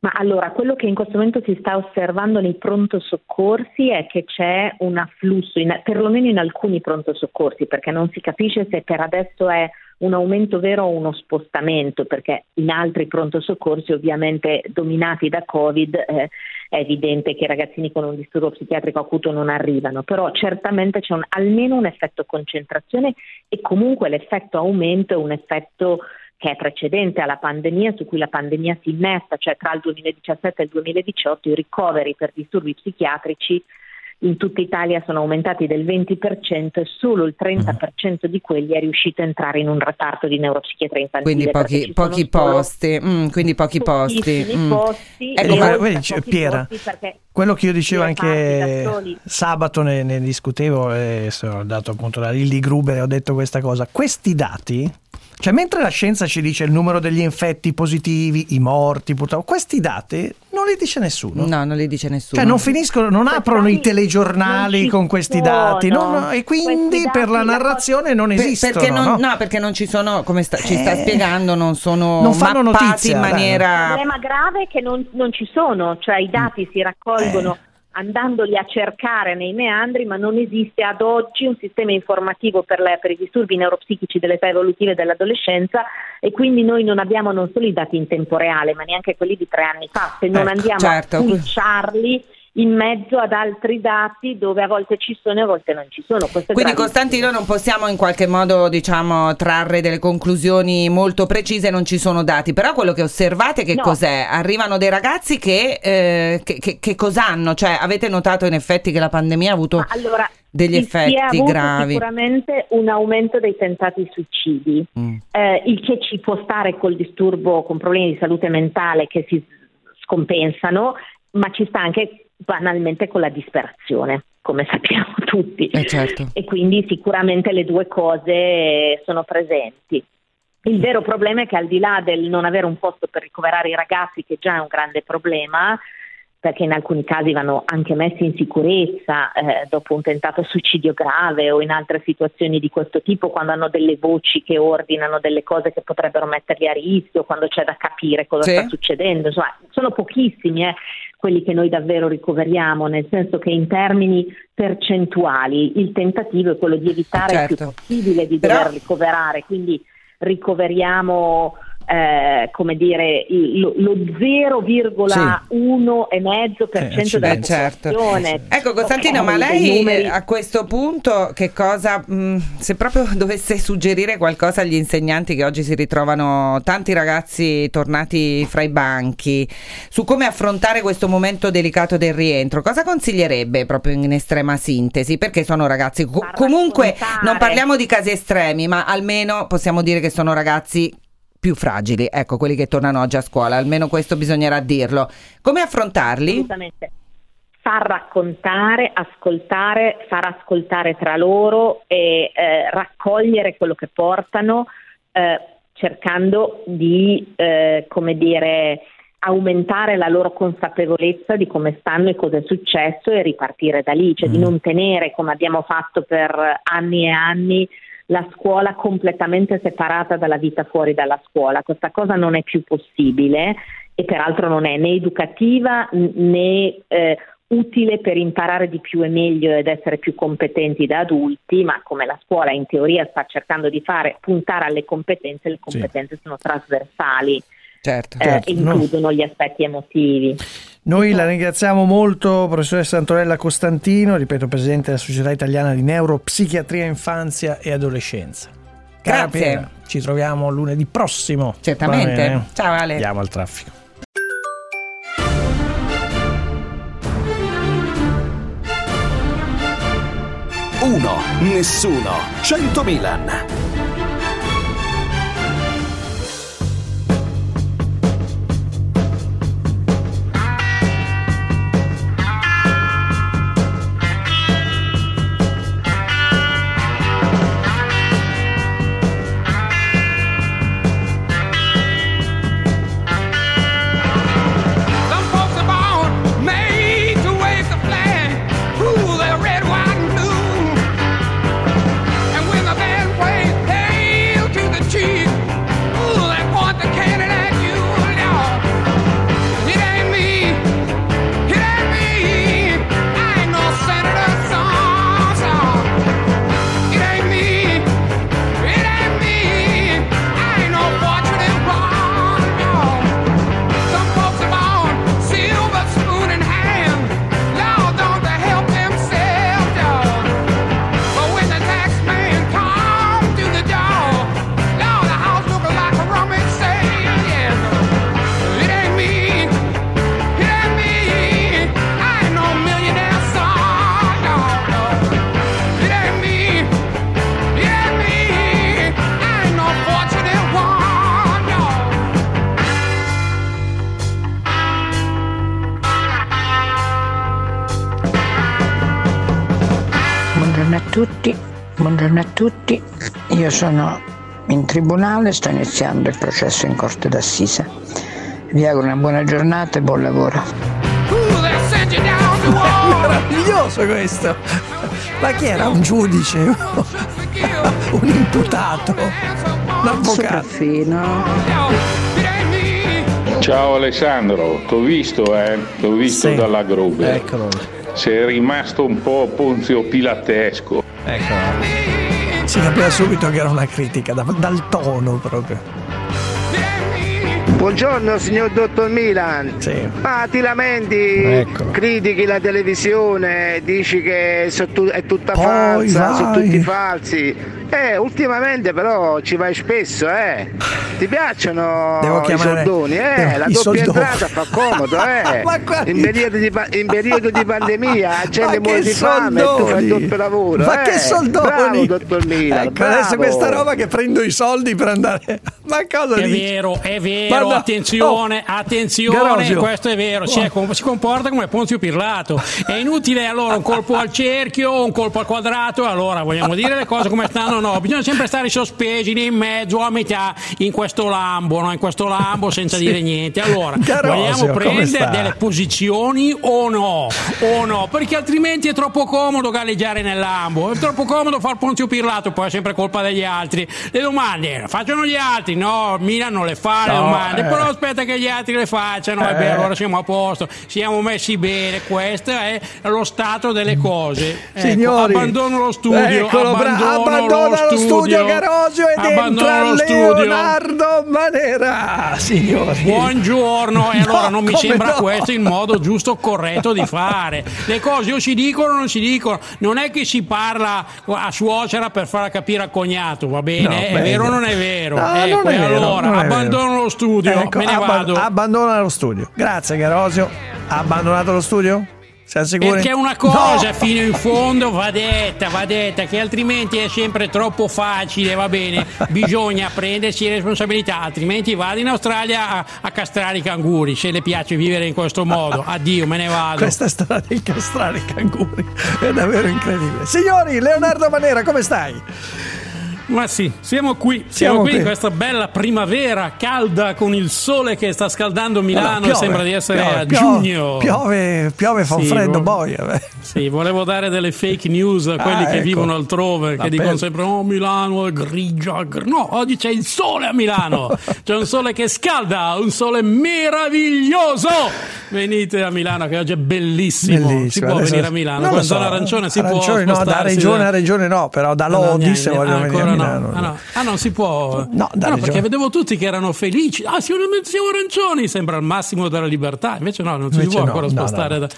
Ma allora, quello che in questo momento si sta osservando nei pronto soccorsi è che c'è un afflusso, in- perlomeno in alcuni pronto soccorsi, perché non si capisce se per adesso è un aumento vero o uno spostamento, perché in altri pronto soccorsi ovviamente dominati da Covid eh, è evidente che i ragazzini con un disturbo psichiatrico acuto non arrivano, però certamente c'è un- almeno un effetto concentrazione e comunque l'effetto aumento è un effetto che è precedente alla pandemia, su cui la pandemia si innesta, cioè tra il 2017 e il 2018 i ricoveri per disturbi psichiatrici in tutta Italia sono aumentati del 20% e solo il 30% di quelli è riuscito a entrare in un reparto di neuropsichiatria infantile. Quindi pochi, pochi posti, mm, quindi pochi posti. mm. posti Ecco, e ma- vedi, Piera, Quello che io dicevo anche da sabato ne, ne discutevo e ho dato appunto la Lilli Gruber e ho detto questa cosa. Questi dati, cioè mentre la scienza ci dice il numero degli infetti positivi, i morti, purtroppo, questi dati non li dice nessuno. No, non li dice nessuno. Cioè non finiscono, non aprono i dati telegiornali con questi sono. dati non- e quindi Questi per la dati, narrazione non Per- esistono. perché non, no? no, perché non ci sono, come sta- ci sta Eh, spiegando, non sono non fanno mappati notizia, in dai. Il maniera... problema grave è che non, non ci sono, cioè i dati si raccolgono Eh. Andandoli a cercare nei meandri, ma non esiste ad oggi un sistema informativo per, le- per i disturbi neuropsichici dell'età evolutiva e dell'adolescenza e quindi noi non abbiamo non solo i dati in tempo reale, ma neanche quelli di tre anni fa, se non Ecco, andiamo certo. a switcharli in mezzo ad altri dati dove a volte ci sono e a volte non ci sono. Questo Quindi. Costantino non possiamo in qualche modo diciamo trarre delle conclusioni molto precise, non ci sono dati, però quello che osservate che No. cos'è? Arrivano dei ragazzi che, eh, che, che, che cos'hanno? Cioè avete notato in effetti che la pandemia ha avuto allora, degli effetti gravi? Sicuramente un aumento dei tentati suicidi, Mm. eh, il che ci può stare col disturbo, con problemi di salute mentale che si scompensano, ma ci sta anche banalmente con la disperazione, come sappiamo tutti. Eh, certo. E quindi sicuramente le due cose sono presenti. Il vero problema è che al di là del non avere un posto per ricoverare i ragazzi, che già è un grande problema, perché in alcuni casi vanno anche messi in sicurezza eh, dopo un tentato suicidio grave o in altre situazioni di questo tipo, quando hanno delle voci che ordinano delle cose che potrebbero metterli a rischio, quando c'è da capire cosa Sì. sta succedendo. Insomma, sono pochissimi eh, quelli che noi davvero ricoveriamo, nel senso che in termini percentuali il tentativo è quello di evitare il Certo. più possibile di Però- dover ricoverare, quindi ricoveriamo eh, come dire lo, lo 0,1,5% Sì, della eh, certo. popolazione. Ecco Costantino, Ok, ma dei lei numeri- a questo punto che cosa, mh, se proprio dovesse suggerire qualcosa agli insegnanti che oggi si ritrovano tanti ragazzi tornati fra i banchi, su come affrontare questo momento delicato del rientro, cosa consiglierebbe proprio in estrema sintesi? Perché sono ragazzi, co- comunque non parliamo di casi estremi, ma almeno possiamo dire che sono ragazzi più fragili, ecco quelli che tornano oggi a scuola, almeno questo bisognerà dirlo. Come affrontarli? Assolutamente. Far raccontare, ascoltare, far ascoltare tra loro e eh, raccogliere quello che portano, eh, cercando di, eh, come dire, aumentare la loro consapevolezza di come stanno e cosa è successo e ripartire da lì, cioè di non tenere come abbiamo fatto per anni e anni la scuola completamente separata dalla vita fuori dalla scuola. Questa cosa non è più possibile e peraltro non è né educativa né eh, utile per imparare di più e meglio ed essere più competenti da adulti, ma come la scuola in teoria sta cercando di fare, puntare alle competenze, le competenze sono trasversali Certo, eh, certo. e includono gli aspetti emotivi. Noi la ringraziamo molto, professoressa Antonella Costantino, ripeto, presidente della Società Italiana di Neuropsichiatria Infanzia e Adolescenza. Cara Grazie. Piera, ci troviamo lunedì prossimo. Certamente. Ciao, Ale. Andiamo al traffico. Uno, nessuno, 100 Milan. Tutti, buongiorno a tutti. Io sono in tribunale, sto iniziando il processo in corte d'assise. Vi auguro una buona giornata e buon lavoro. Meraviglioso questo! Ma chi era? Un giudice? Un imputato? Un avvocato? Ciao Alessandro, t'ho visto, eh? T'ho visto Sì. dalla Gruber. Eccolo. Sei rimasto un po' Ponzio Pilatesco. Eccolo. Si capiva subito che era una critica, da- dal tono proprio. Buongiorno signor dottor Milan. Ma ti lamenti, Eccolo. critichi la televisione, dici che è tutta Poi falsa, sono vai. tutti falsi. Eh, ultimamente però ci vai spesso, eh. Ti piacciono Devo i chiamare- soldoni, eh? devo- La i doppia soldoni. entrata fa comodo, eh. Quali- in, periodo di, pa- in periodo di pandemia la gente muore di fame e tu fai il doppio lavoro. Ma eh. che soldoni? Bravo, dottor Milan. Ecco, adesso bravo. questa roba che prendo i soldi per andare. Ma cosa È dici? vero, è vero, Guarda- attenzione, Oh, attenzione, Garosio. questo è vero, si, è- si comporta come Ponzio Pirlato. È inutile allora un colpo al cerchio, un colpo al quadrato, allora vogliamo dire le cose come stanno, no, bisogna sempre stare sospesi lì in mezzo a metà in questo lambo, no? in questo lambo senza Sì. dire niente. Allora, Garosio, vogliamo prendere delle posizioni o no? O no? Perché altrimenti è troppo comodo galleggiare nel lambo, è troppo comodo far Ponzio Pirlato, poi è sempre colpa degli altri. Le domande le facciano gli altri, no, Milan non le fa le No, domande, eh. però aspetta che gli altri le facciano, e beh, Eh. allora siamo a posto, siamo messi bene, questo è lo stato delle cose. Ecco, Signori, abbandono lo studio, Eccolo, bra- abbandono lo studio Garosio ed abbandono entra lo studio. Leonardo Manera, signori. Buongiorno, e allora No, non mi sembra no? questo il modo giusto, corretto di fare. Le cose o si dicono o non si dicono. Non è che si parla a suocera per farla capire al cognato, va bene? No, è bene. vero o non è vero? Ecco, non è vero, allora abbandono lo studio, Ecco, me ne abba- vado. abbandona lo studio. Grazie Garosio. Ha abbandonato lo studio? Siamo sicuri? Perché una cosa No! fino in fondo va detta, va detta, che altrimenti è sempre troppo facile, va bene? Bisogna prendersi responsabilità, altrimenti vado in Australia a, a castrare i canguri, se le piace vivere in questo modo. Addio, me ne vado. Questa storia di castrare i canguri è davvero incredibile. Signori, Leonardo Manera, come stai? Ma sì, siamo qui, siamo, Siamo qui, qui. in questa bella primavera calda con il sole che sta scaldando Milano Allora, piove, sembra di essere piove, a giugno. Piove, piove, fa Sì, freddo vo- boia. beh. Sì, volevo dare delle fake news a quelli Ah, che ecco. vivono altrove, La che dicono sempre: Oh, Milano è grigia. gr-". No, oggi c'è il sole a Milano. c'è un sole che scalda, un sole meraviglioso. Venite a Milano, che oggi è bellissimo. si Bellissimo, può adesso- venire a Milano. Con so, zona arancione si arancione può. no, da regione a regione no, però da Lodi se voglio ah, venire. Milano. Ah, no. Ah, non si può. No, da no, perché vedevo tutti che erano felici. Ah, siamo, arancioni, sembra il massimo della libertà. Invece no, non si Invece può no, ancora no, spostare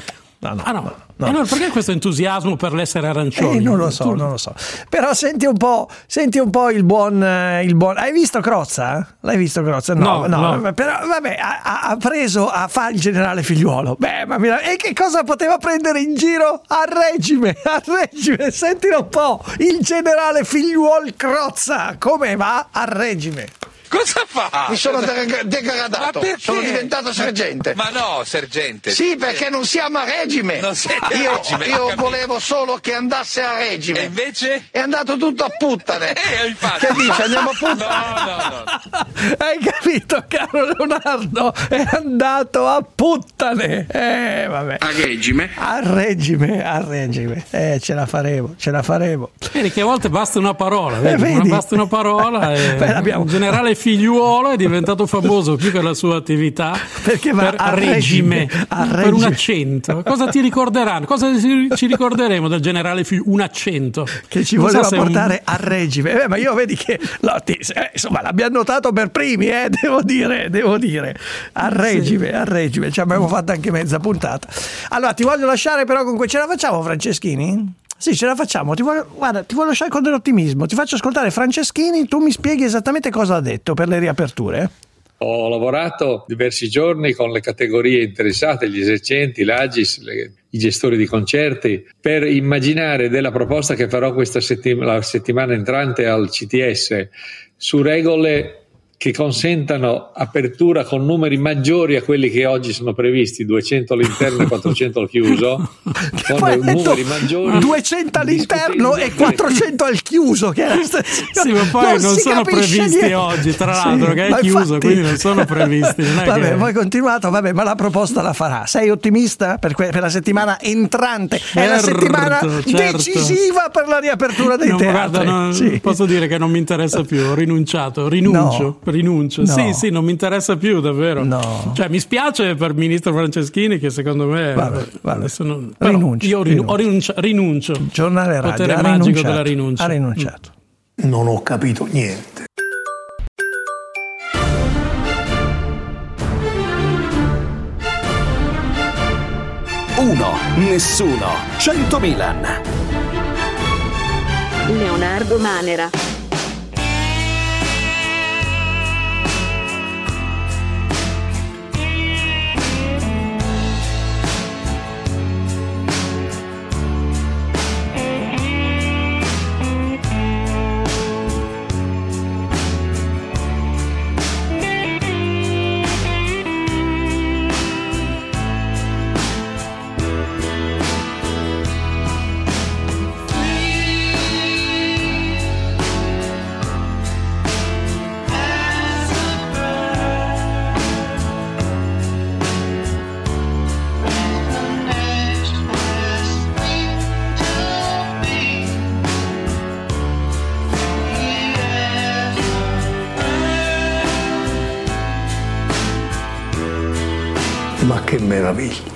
no, da. ah, no. E allora perché questo entusiasmo per l'essere arancioni? Eh, non lo so, Tu- non lo so. Però senti un po', senti un po' il buon, eh, il buon. Hai visto Crozza? L'hai visto Crozza? No, No, no. no. Però vabbè, ha, ha- preso a fare il generale figliuolo. Beh, ma mira- e che cosa poteva prendere in giro? A regime, a regime. Sentilo un po'. Il generale figliuolo Crozza. Come va? A regime. Cosa fa? Mi sono de- degradato, sono diventato sergente. Ma no, sergente. Sì, perché non siamo a regime. Non siete a io regime, io volevo solo che andasse a regime. E invece? È andato tutto a puttane. Eh, infatti. Che dice? Andiamo a puttane? No, no, no. Hai capito, caro Leonardo? È andato a puttane. Eh, vabbè. A regime? A regime, a regime. Eh, ce la faremo, ce la faremo. Vedi che a volte basta una parola, vedi? vedi? basta una parola e Beh, l'abbiamo- il generale figliuolo è diventato famoso più per la sua attività Perché va per a regime, regime, a per regime. un accento. Cosa ti ricorderanno? Cosa ci ricorderemo del generale figliuolo? Un accento. Che ci Non so voleva se è un- portare a regime. Eh, ma io vedi che no, ti- eh, insomma l'abbiamo notato per primi, eh, devo dire, devo dire. A regime, a regime. Ci abbiamo fatto anche mezza puntata. Allora, ti voglio lasciare però con que- ce la facciamo, Franceschini? Sì, ce la facciamo. Ti voglio, guarda, ti voglio lasciare con dell'ottimismo. Ti faccio ascoltare Franceschini, tu mi spieghi esattamente cosa ha detto per le riaperture. Ho lavorato diversi giorni con le categorie interessate, gli esercenti, l'Agis, le- i gestori di concerti, per immaginare della proposta che farò questa settim- la settimana entrante al CTS su regole che consentano apertura con numeri maggiori a quelli che oggi sono previsti, 200 all'interno e 400 al chiuso, con Poi ha detto numeri maggiori. 200 all'interno e 400 al chiuso. Che stessa- Sì, ma poi non, si sono previsti niente. oggi, tra Sì, l'altro, che ma è chiuso, infatti- quindi non sono previsti. Non Vabbè, che- poi continuato, vabbè, ma la proposta la farà. Sei ottimista per, que- per la settimana entrante? è la Certo, settimana certo. decisiva per la riapertura dei Non, teatri. guarda, non- Sì. Posso dire che non mi interessa più, ho rinunciato, rinuncio, rinuncio. No. Sì, sì, non mi interessa più davvero. Cioè, mi spiace per il ministro Franceschini che secondo me Vabbè, vabbè. adesso non- però Rinunci, io rinu- ho rinuncia- rinuncio. Giornale radio, Potere ha magico rinunciato, della rinuncia. ha rinunciato. Non ho capito niente. Uno, nessuno, 100 Milan. Leonardo Manera. Ma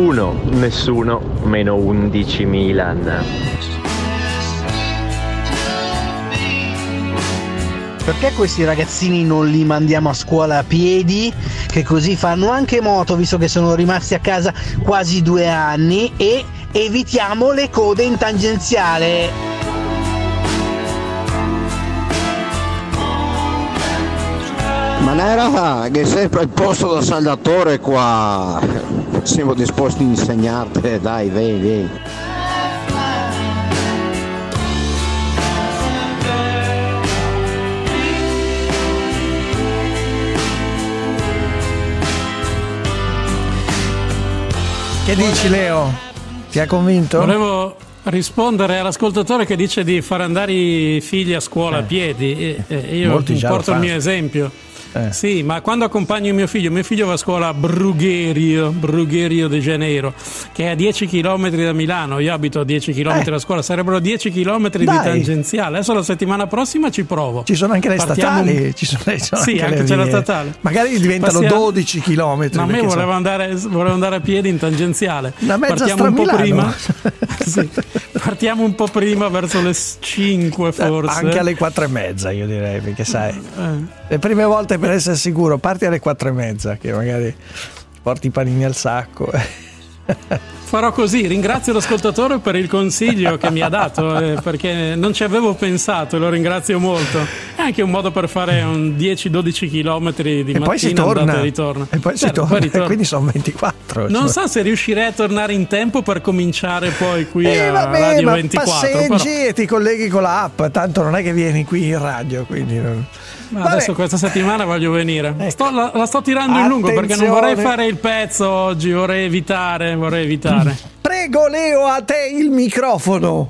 1, nessuno, meno 11 Milan. Perché questi ragazzini non li mandiamo a scuola a piedi? Che così fanno anche moto, visto che sono rimasti a casa quasi due anni, e evitiamo le code in tangenziale. Ma non era che sempre il posto da saldatore qua. Siamo disposti a insegnarti, dai, vieni, vieni. Che dici Leo? Ti ha convinto? Volevo rispondere all'ascoltatore che dice di far andare i figli a scuola a piedi. E, e io Molti porto il mio esempio. Sì, ma quando accompagno mio figlio, mio figlio va a scuola a Brugherio, Brugherio de Janeiro, che è a 10 km da Milano. Io abito a 10 km da scuola, sarebbero 10 km di Dai. tangenziale. Adesso la settimana prossima ci provo. Ci sono anche le Partiamo- statali, ci sono, ci sono Sì, anche, anche c'è la statale. Magari diventano Passiamo- 12 km. Ma a me volevo andare, volevo andare a piedi in tangenziale. Una mezza Partiamo un po' prima. Sì. Partiamo un po' prima, verso le 5 forse. Eh, Anche alle 4 e mezza, io direi, perché sai, Eh. Le prime volte per essere sicuro, parti alle 4 e mezza, che magari porti i panini al sacco. Farò così, ringrazio l'ascoltatore per il consiglio che mi ha dato, eh, perché non ci avevo pensato e lo ringrazio molto. È anche un modo per fare un 10-12 km di e poi si mattina, andata torna. e ritorno. E poi si Certo, torna. ritorno. E quindi sono 24. Non cioè. so se riuscirei a tornare in tempo per cominciare poi qui Eh, a vabbè, Radio ma 24. passeggi però- e ti colleghi con l'app, tanto non è che vieni qui in radio, quindi non- Ma adesso questa settimana voglio venire. Sto- la, la sto tirando in lungo perché non vorrei Attenzione. fare il pezzo oggi, vorrei evitare, vorrei evitare. Prego Leo, a te il microfono.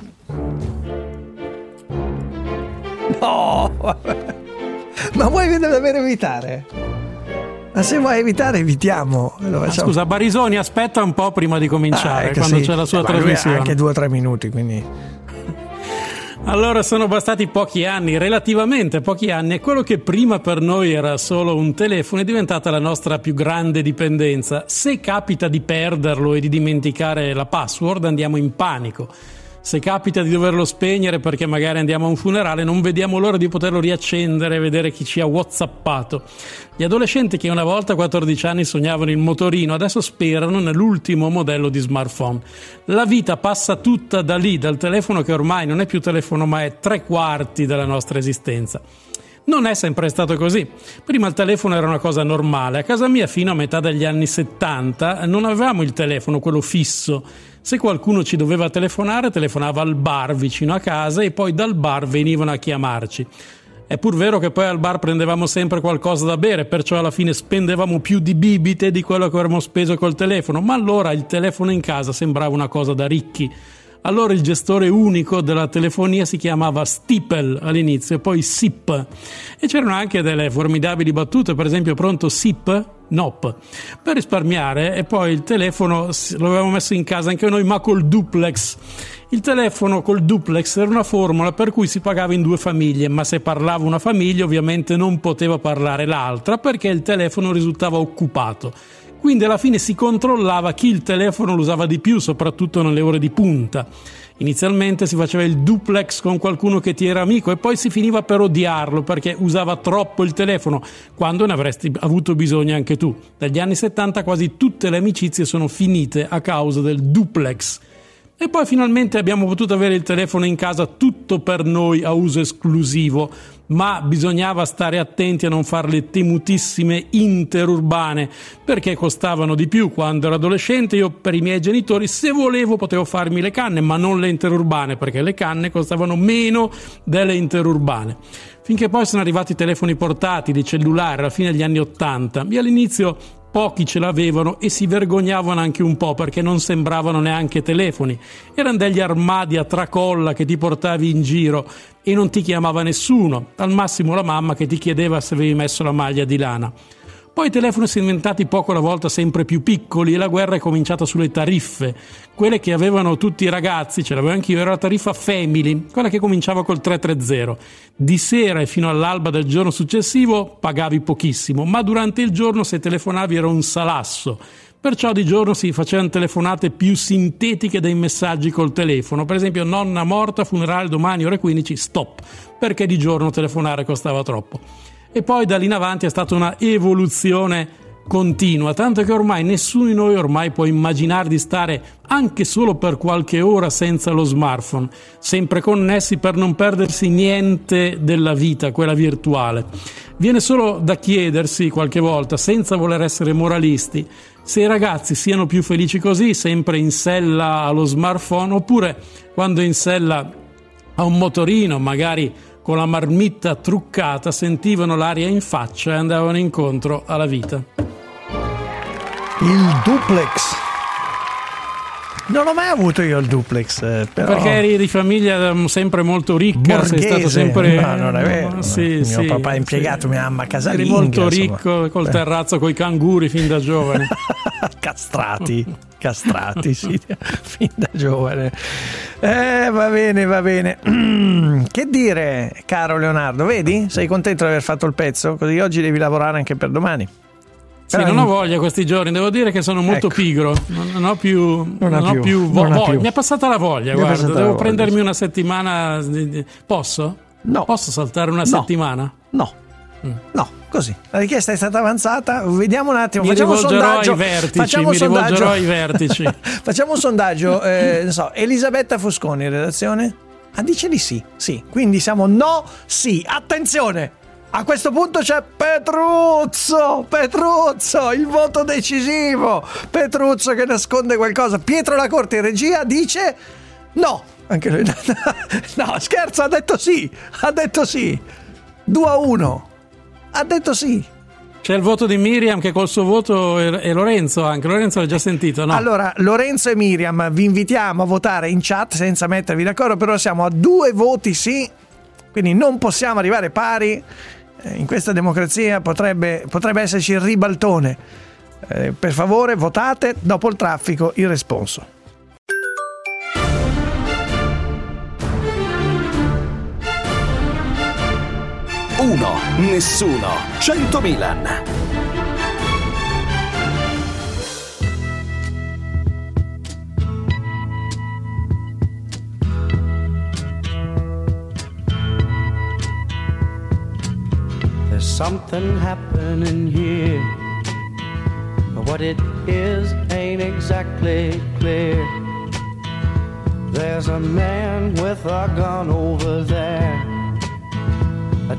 No, ma vuoi davvero evitare? Ma se vuoi evitare, evitiamo. Ah, scusa, Barisoni aspetta un po' prima di cominciare, Ah, ecco, quando sì. c'è la sua Ma lui ha trasmissione. Anche due o tre minuti, quindi. Allora sono bastati pochi anni, relativamente pochi anni, e quello che prima per noi era solo un telefono è diventata la nostra più grande dipendenza. Se capita di perderlo e di dimenticare la password andiamo in panico. Se capita di doverlo spegnere perché magari andiamo a un funerale, non vediamo l'ora di poterlo riaccendere e vedere chi ci ha whatsappato. Gli adolescenti che una volta a 14 anni sognavano il motorino, adesso sperano nell'ultimo modello di smartphone. La vita passa tutta da lì, dal telefono che ormai non è più telefono ma è tre quarti della nostra esistenza. Non è sempre stato così. Prima il telefono era una cosa normale. A casa mia fino a metà degli anni 70 non avevamo il telefono, quello fisso. Se qualcuno ci doveva telefonare, telefonava al bar vicino a casa e poi dal bar venivano a chiamarci. È pur vero che poi al bar prendevamo sempre qualcosa da bere, perciò alla fine spendevamo più di bibite di quello che avremmo speso col telefono, ma allora il telefono in casa sembrava una cosa da ricchi. Allora il gestore unico della telefonia si chiamava Stipel all'inizio e poi SIP. E c'erano anche delle formidabili battute, per esempio pronto SIP? Nop. Per risparmiare e poi il telefono lo avevamo messo in casa anche noi ma col duplex. Il telefono col duplex era una formula per cui si pagava in due famiglie, ma se parlava una famiglia ovviamente non poteva parlare l'altra perché il telefono risultava occupato. Quindi alla fine si controllava chi il telefono lo usava di più, soprattutto nelle ore di punta. Inizialmente si faceva il duplex con qualcuno che ti era amico e poi si finiva per odiarlo perché usava troppo il telefono, quando ne avresti avuto bisogno anche tu. Dagli anni 70 quasi tutte le amicizie sono finite a causa del duplex. E poi finalmente abbiamo potuto avere il telefono in casa tutto per noi a uso esclusivo, ma bisognava stare attenti a non fare le temutissime interurbane, perché costavano di più. Quando ero adolescente io per i miei genitori, se volevo, potevo farmi le canne, ma non le interurbane, perché le canne costavano meno delle interurbane. Finché poi sono arrivati i telefoni portatili, cellulari, alla fine degli anni Ottanta, e all'inizio Pochi ce l'avevano e si vergognavano anche un po' perché non sembravano neanche telefoni. Erano degli armadi a tracolla che ti portavi in giro e non ti chiamava nessuno, al massimo la mamma che ti chiedeva se avevi messo la maglia di lana. Poi i telefoni sono diventati poco alla volta sempre più piccoli e la guerra è cominciata sulle tariffe. Quelle che avevano tutti i ragazzi, ce l'avevo anch'io, era la tariffa Family, quella che cominciava col 330. Di sera e fino all'alba del giorno successivo pagavi pochissimo, ma durante il giorno se telefonavi era un salasso. Perciò di giorno si facevano telefonate più sintetiche dei messaggi col telefono. Per esempio, nonna morta, funerale domani ore 15, stop, perché di giorno telefonare costava troppo. E poi da lì in avanti è stata una evoluzione continua, tanto che ormai nessuno di noi ormai può immaginare di stare anche solo per qualche ora senza lo smartphone, sempre connessi per non perdersi niente della vita, quella virtuale. Viene solo da chiedersi qualche volta, senza voler essere moralisti, se i ragazzi siano più felici così, sempre in sella allo smartphone, oppure quando in sella a un motorino, magari con la marmitta truccata, sentivano l'aria in faccia e andavano incontro alla vita. Il duplex. Non ho mai avuto io il duplex, eh, però... Perché eri di famiglia mm, sempre molto ricca, sei stato Borghese. sempre. No, non è vero. Sì, Mio sì, papà è sì. impiegato, mia mamma Eri casalinga. molto insomma. ricco col Beh. terrazzo coi canguri fin da giovane. castrati, castrati, sì, fin da giovane. Eh, va bene, va bene. Che dire, caro Leonardo, vedi? Sei contento di aver fatto il pezzo? Così oggi devi lavorare anche per domani. Sì, Però non in- ho voglia questi giorni, devo dire che sono molto Ecco. pigro, non, ho più, Non non ho più, più vo- voglia. più. Mi è passata la voglia, Mi guarda, devo voglia, prendermi sì. una settimana. Posso? No. Posso saltare una No. settimana? No. Mm. No, così. La richiesta è stata avanzata. Vediamo un attimo. Mi facciamo un sondaggio. ai vertici, facciamo un sondaggio. ai vertici. facciamo un sondaggio. eh, non so, Elisabetta Fusconi in redazione? Ah, dice di sì. Sì. Quindi siamo no, sì. Attenzione! A questo punto c'è Petruzzo, Petruzzo, il voto decisivo. Petruzzo che nasconde qualcosa. Pietro La Corte in regia dice no. Anche lui. No, scherzo, ha detto sì. Ha detto sì. 2 a 1. Ha detto sì. C'è il voto di Miriam che col suo voto e, Lorenzo anche. Lorenzo l'ha già sentito, no? Allora, Lorenzo e Miriam, vi invitiamo a votare in chat senza mettervi d'accordo, però siamo a due voti sì, quindi non possiamo arrivare pari. Eh, In questa democrazia potrebbe, potrebbe esserci il ribaltone. Eh, per favore, votate dopo il traffico il responso. Uno, nessuno, 100 Milan. There's something happening here. But what it is ain't exactly clear. There's a man with a gun over there.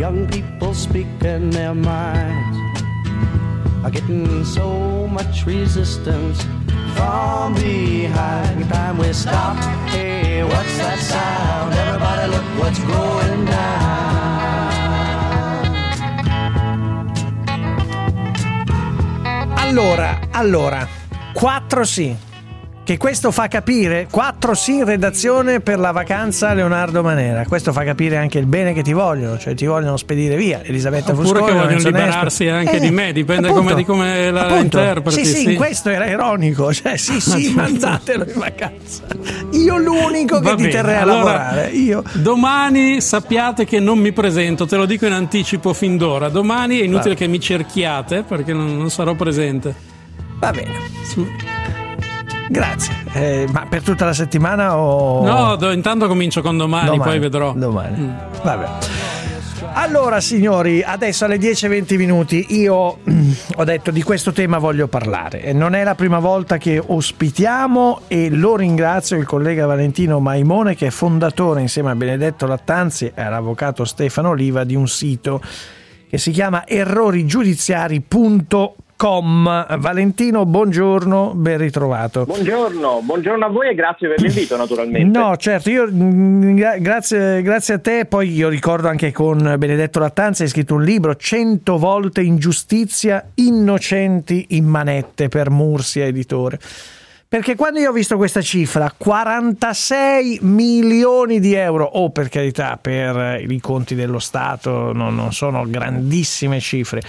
Young people speaking their minds are getting so much resistance from behind. Time we stop. Hey, what's that sound? Everybody, look what's going down. Allora, allora, 4 sì. Che questo fa capire, 4 sì in redazione per la vacanza Leonardo Manera. Questo fa capire anche il bene che ti vogliono, cioè ti vogliono spedire via. Elisabetta Oppure Fusconi, che vogliono liberarsi anche Eh, di me, dipende appunto, come, di come la appunto. interpreti. Sì, sì, sì. questo era ironico, cioè sì, sì, certo. mandatelo in vacanza. Io l'unico che Va ti bene, terrei a allora, lavorare. Io. Domani sappiate che non mi presento, te lo dico in anticipo fin d'ora. Domani è inutile Va. che mi cerchiate perché non, non sarò presente. Va bene. Grazie. Eh, ma per tutta la settimana o... No, do- intanto comincio con domani, Domani, poi vedrò. Domani. Mm. Vabbè. Allora signori, adesso alle 10.20 minuti io mm, ho detto di questo tema voglio parlare non è la prima volta che ospitiamo e lo ringrazio il collega Valentino Maimone che è fondatore insieme a Benedetto Lattanzi e all'avvocato Stefano Oliva di un sito che si chiama errorigiudiziari.it Com. Valentino, buongiorno, ben ritrovato. Buongiorno, buongiorno a voi e grazie per l'invito naturalmente. No, certo, io mm, gra- grazie, grazie a te. Poi io ricordo anche con Benedetto Lattanza, hai scritto un libro, 100 volte ingiustizia, innocenti in manette per Mursia Editore. Perché quando io ho visto questa cifra, 46 milioni di euro, o per carità, per i conti dello Stato non, non sono grandissime cifre,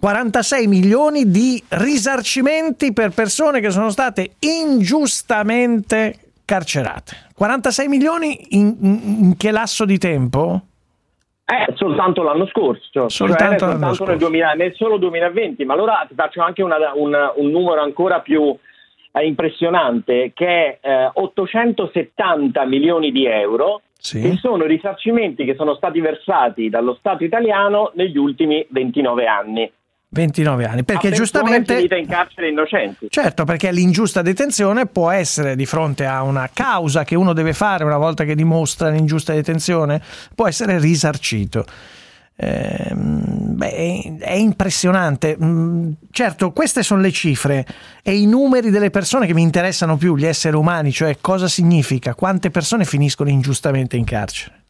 46 milioni di risarcimenti per persone che sono state ingiustamente carcerate. 46 milioni in, in- che lasso di tempo? Eh, soltanto l'anno scorso, Soltanto cioè, soltanto nel, 2000 nel solo 2020, ma allora ti faccio anche una- un, un numero ancora più eh, impressionante che è eh, 870 milioni di euro che sono risarcimenti che sono stati versati dallo Stato italiano negli ultimi 29 anni. 29 anni, perché giustamente... finite in carcere innocenti. Certo, perché l'ingiusta detenzione può essere di fronte a una causa che uno deve fare una volta che dimostra l'ingiusta detenzione, può essere risarcito. Ehm, beh, è, è impressionante. Mm, Certo, queste sono le cifre e i numeri delle persone che mi interessano più, gli esseri umani, cioè cosa significa, quante persone finiscono ingiustamente in carcere.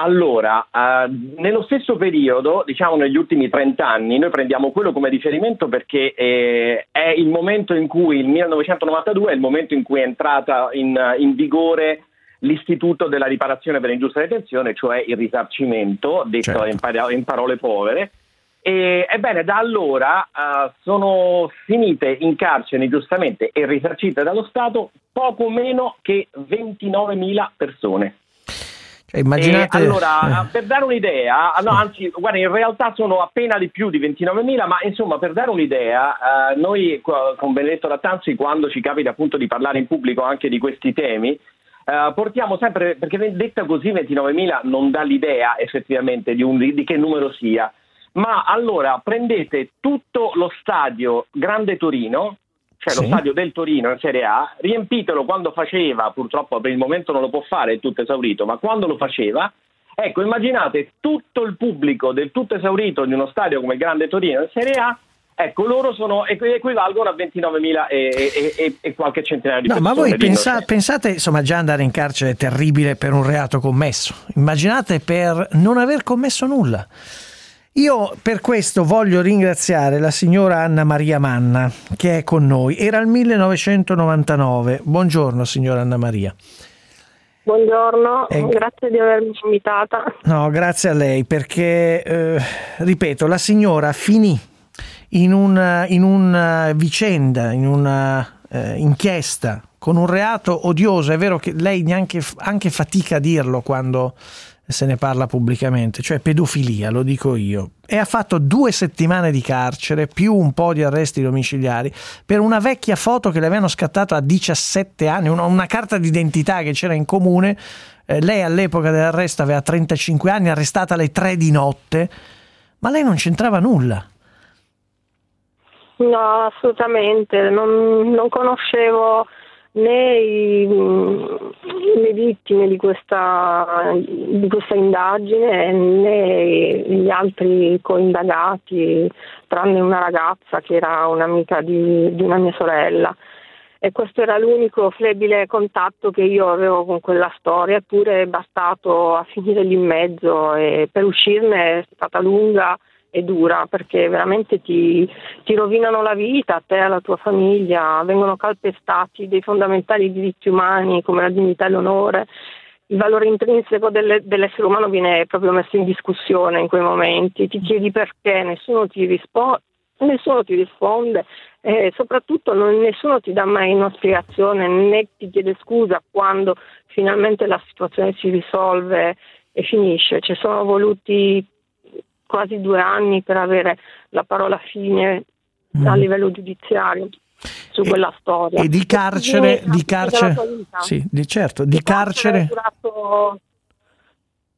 Allora, eh, nello stesso periodo, diciamo negli ultimi 30 anni, noi prendiamo quello come riferimento perché eh, è il momento in cui, il 1992, è il momento in cui è entrata in, in vigore l'istituto della riparazione per ingiusta detenzione, cioè il risarcimento, detto in, paro- in parole povere. E, ebbene, da allora eh, sono finite in carcere ingiustamente e risarcite dallo Stato poco meno che 29.000 persone. Cioè, immaginate... E allora, per dare un'idea, no, anzi, guarda, in realtà sono appena di più di 29.000, ma insomma, per dare un'idea, eh, noi con Benedetto Lattanzi, quando ci capita appunto di parlare in pubblico anche di questi temi, eh, portiamo sempre, perché detta così 29.000 non dà l'idea effettivamente di, un- di che numero sia, ma allora prendete tutto lo stadio Grande Torino, cioè lo Sì. stadio del Torino in Serie A, riempitelo quando faceva, purtroppo per il momento non lo può fare, è tutto esaurito, ma quando lo faceva, ecco, immaginate tutto il pubblico del tutto esaurito di uno stadio come il Grande Torino in Serie A, ecco, loro sono, equ- equivalgono a 29.000 e, e- e- qualche centinaio di No, persone. ma voi pensa- pensate, insomma, già andare in carcere è terribile per un reato commesso. Immaginate per non aver commesso nulla. Io per questo voglio ringraziare la signora Anna Maria Manna che è con noi. Era il 1999. Buongiorno signora Anna Maria. Buongiorno, Eh, grazie di avermi invitata. No, grazie a lei perché, eh, ripeto, la signora finì in una, in una vicenda, in una eh, inchiesta con un reato odioso. È vero che lei neanche anche fatica a dirlo quando se ne parla pubblicamente, cioè pedofilia, lo dico io. E ha fatto due settimane di carcere più un po' di arresti domiciliari per una vecchia foto che le avevano scattato a 17 anni, una, carta d'identità che c'era in comune. Eh, lei all'epoca dell'arresto aveva 35 anni, arrestata alle 3 di notte, ma lei non c'entrava nulla. No, assolutamente, non, non conoscevo né i- le vittime di questa, di questa indagine né gli altri coindagati, tranne una ragazza che era un'amica di, di una mia sorella. E questo era l'unico flebile contatto che io avevo con quella storia, eppure è bastato a finire lì in mezzo e per uscirne è stata lunga e dura perché veramente ti, ti rovinano la vita, a te alla tua famiglia, vengono calpestati dei fondamentali diritti umani come la dignità e l'onore. Il valore intrinseco delle- dell'essere umano viene proprio messo in discussione in quei momenti, ti chiedi perché, nessuno ti, rispo- nessuno ti risponde e soprattutto non- nessuno ti dà mai una spiegazione né ti chiede scusa quando finalmente la situazione si risolve e finisce. Ci sono voluti quasi due anni per avere la parola fine a livello giudiziario su quella storia. Mm. E di carcere, di carcere, sì, di certo, di carcere. è durato-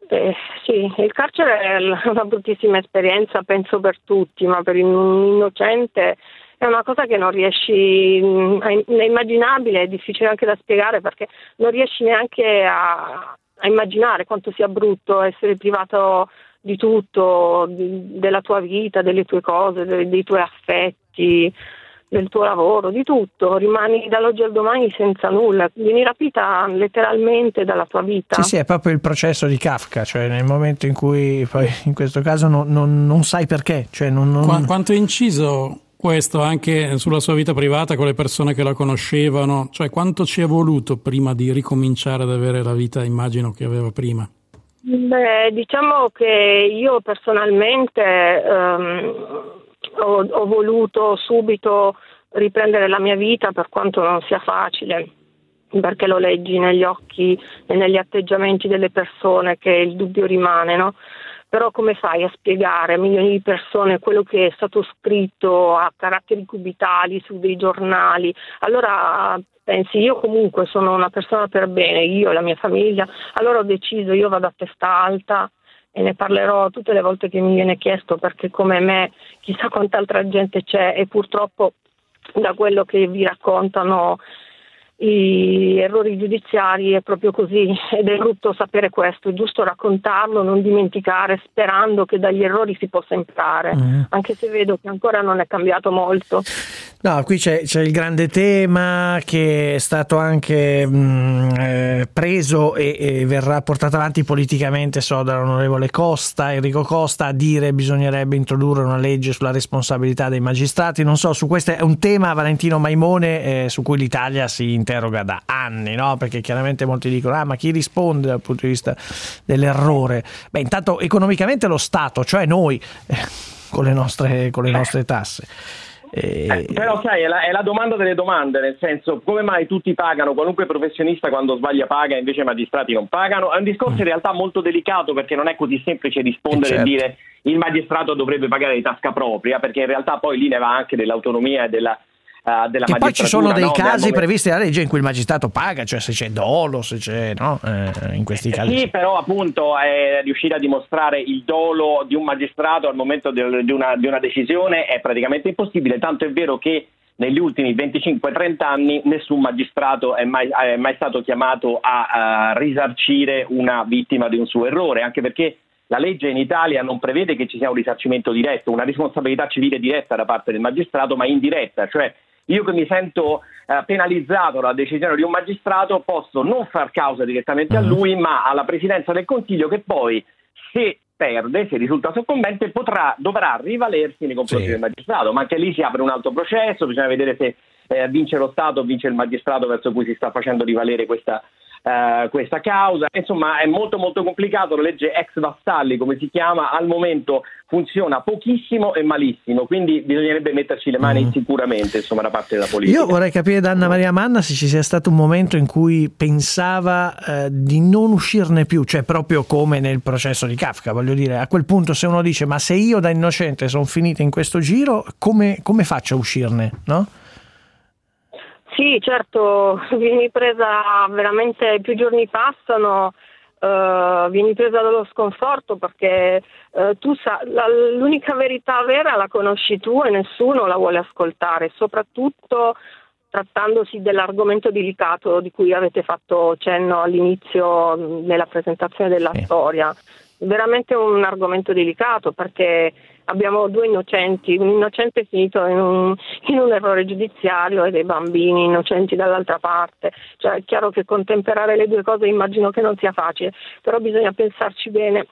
eh, sì, il carcere è una bruttissima esperienza, penso per tutti, ma per un innocente è una cosa che non riesci, mm, è immaginabile, è difficile anche da spiegare perché non riesci neanche a, a immaginare quanto sia brutto essere privato di tutto, di- della tua vita, delle tue cose, dei, dei tuoi affetti, del tuo lavoro, di tutto, rimani dall'oggi al domani senza nulla, vieni rapita letteralmente dalla tua vita. Sì, sì, è proprio il processo di Kafka, cioè nel momento in cui poi in questo caso non, non- non sai perché, cioè non, non- Qua- quanto è inciso questo anche sulla sua vita privata con le persone che la conoscevano? Cioè, quanto ci è voluto prima di ricominciare ad avere la vita, immagino, che aveva prima? Beh, diciamo che io personalmente ehm, ho, ho voluto subito riprendere la mia vita per quanto non sia facile, perché lo leggi negli occhi e negli atteggiamenti delle persone che il dubbio rimane, no? Però come fai a spiegare a milioni di persone quello che è stato scritto a caratteri cubitali su dei giornali? Allora pensi, io comunque sono una persona per bene, io e la mia famiglia, allora ho deciso, io vado a testa alta e ne parlerò tutte le volte che mi viene chiesto perché come me chissà quanta altra gente c'è e purtroppo da quello che vi raccontano i errori giudiziari è proprio così ed è brutto sapere questo, è giusto raccontarlo, non dimenticare, sperando che dagli errori si possa imparare, Mm. anche se vedo che ancora non è cambiato molto. No, qui c'è, c'è il grande tema che è stato anche mh, eh, preso e, e verrà portato avanti politicamente, so, dall'onorevole Costa, Enrico Costa, a dire che bisognerebbe introdurre una legge sulla responsabilità dei magistrati. Non so, su questo è un tema, Valentino Maimone, eh, su cui l'Italia si interroga da anni, no? Perché chiaramente molti dicono, ah, ma chi risponde dal punto di vista dell'errore? Beh, intanto economicamente lo Stato, cioè noi, eh, con le nostre, con le nostre tasse. Eh, però sai, è la, è la domanda delle domande, nel senso come mai tutti pagano, qualunque professionista quando sbaglia paga, invece i magistrati non pagano? È un discorso in realtà molto delicato perché non è così semplice rispondere Eh, certo. e dire il magistrato dovrebbe pagare di tasca propria, perché in realtà poi lì ne va anche dell'autonomia e della, eh, della Che poi ci sono magistratura, dei no? Casi momento- previsti dalla legge in cui il magistrato paga, cioè se c'è dolo, se c'è no, Eh, in questi casi. Sì, però appunto è riuscire a dimostrare il dolo di un magistrato al momento del- di, una, di una decisione è praticamente impossibile, tanto è vero che negli ultimi 25-30 anni nessun magistrato è mai, è mai stato chiamato a, a risarcire una vittima di un suo errore, anche perché la legge in Italia non prevede che ci sia un risarcimento diretto, una responsabilità civile diretta da parte del magistrato, ma indiretta, cioè io che mi sento eh, penalizzato dalla decisione di un magistrato posso non far causa direttamente a lui, ma alla Presidenza del Consiglio che poi, se perde, se risulta soccombente, potrà, dovrà rivalersi nei confronti Sì. del magistrato, ma anche lì si apre un altro processo, bisogna vedere se eh, vince lo Stato o vince il magistrato verso cui si sta facendo rivalere questa, eh, questa causa. Insomma, è molto molto complicato, la legge ex Vassalli, come si chiama, al momento funziona pochissimo e malissimo, quindi bisognerebbe metterci le mani sicuramente insomma, da parte della politica. Io vorrei capire da Anna Maria Manna se ci sia stato un momento in cui pensava eh, di non uscirne più, cioè proprio come nel processo di Kafka, voglio dire, a quel punto se uno dice ma se io da innocente sono finita in questo giro, come, come faccio a uscirne? No? Sì, certo, vieni presa veramente, più giorni passano, eh, vieni presa dallo sconforto perché eh, tu sa, la- l'unica verità vera la conosci tu e nessuno la vuole ascoltare, soprattutto trattandosi dell'argomento delicato di cui avete fatto cenno all'inizio mh, nella presentazione della storia. Veramente un argomento delicato perché abbiamo due innocenti, un innocente finito in un, in un errore giudiziario e dei bambini innocenti dall'altra parte. Cioè, è chiaro che contemperare le due cose immagino che non sia facile, però bisogna pensarci bene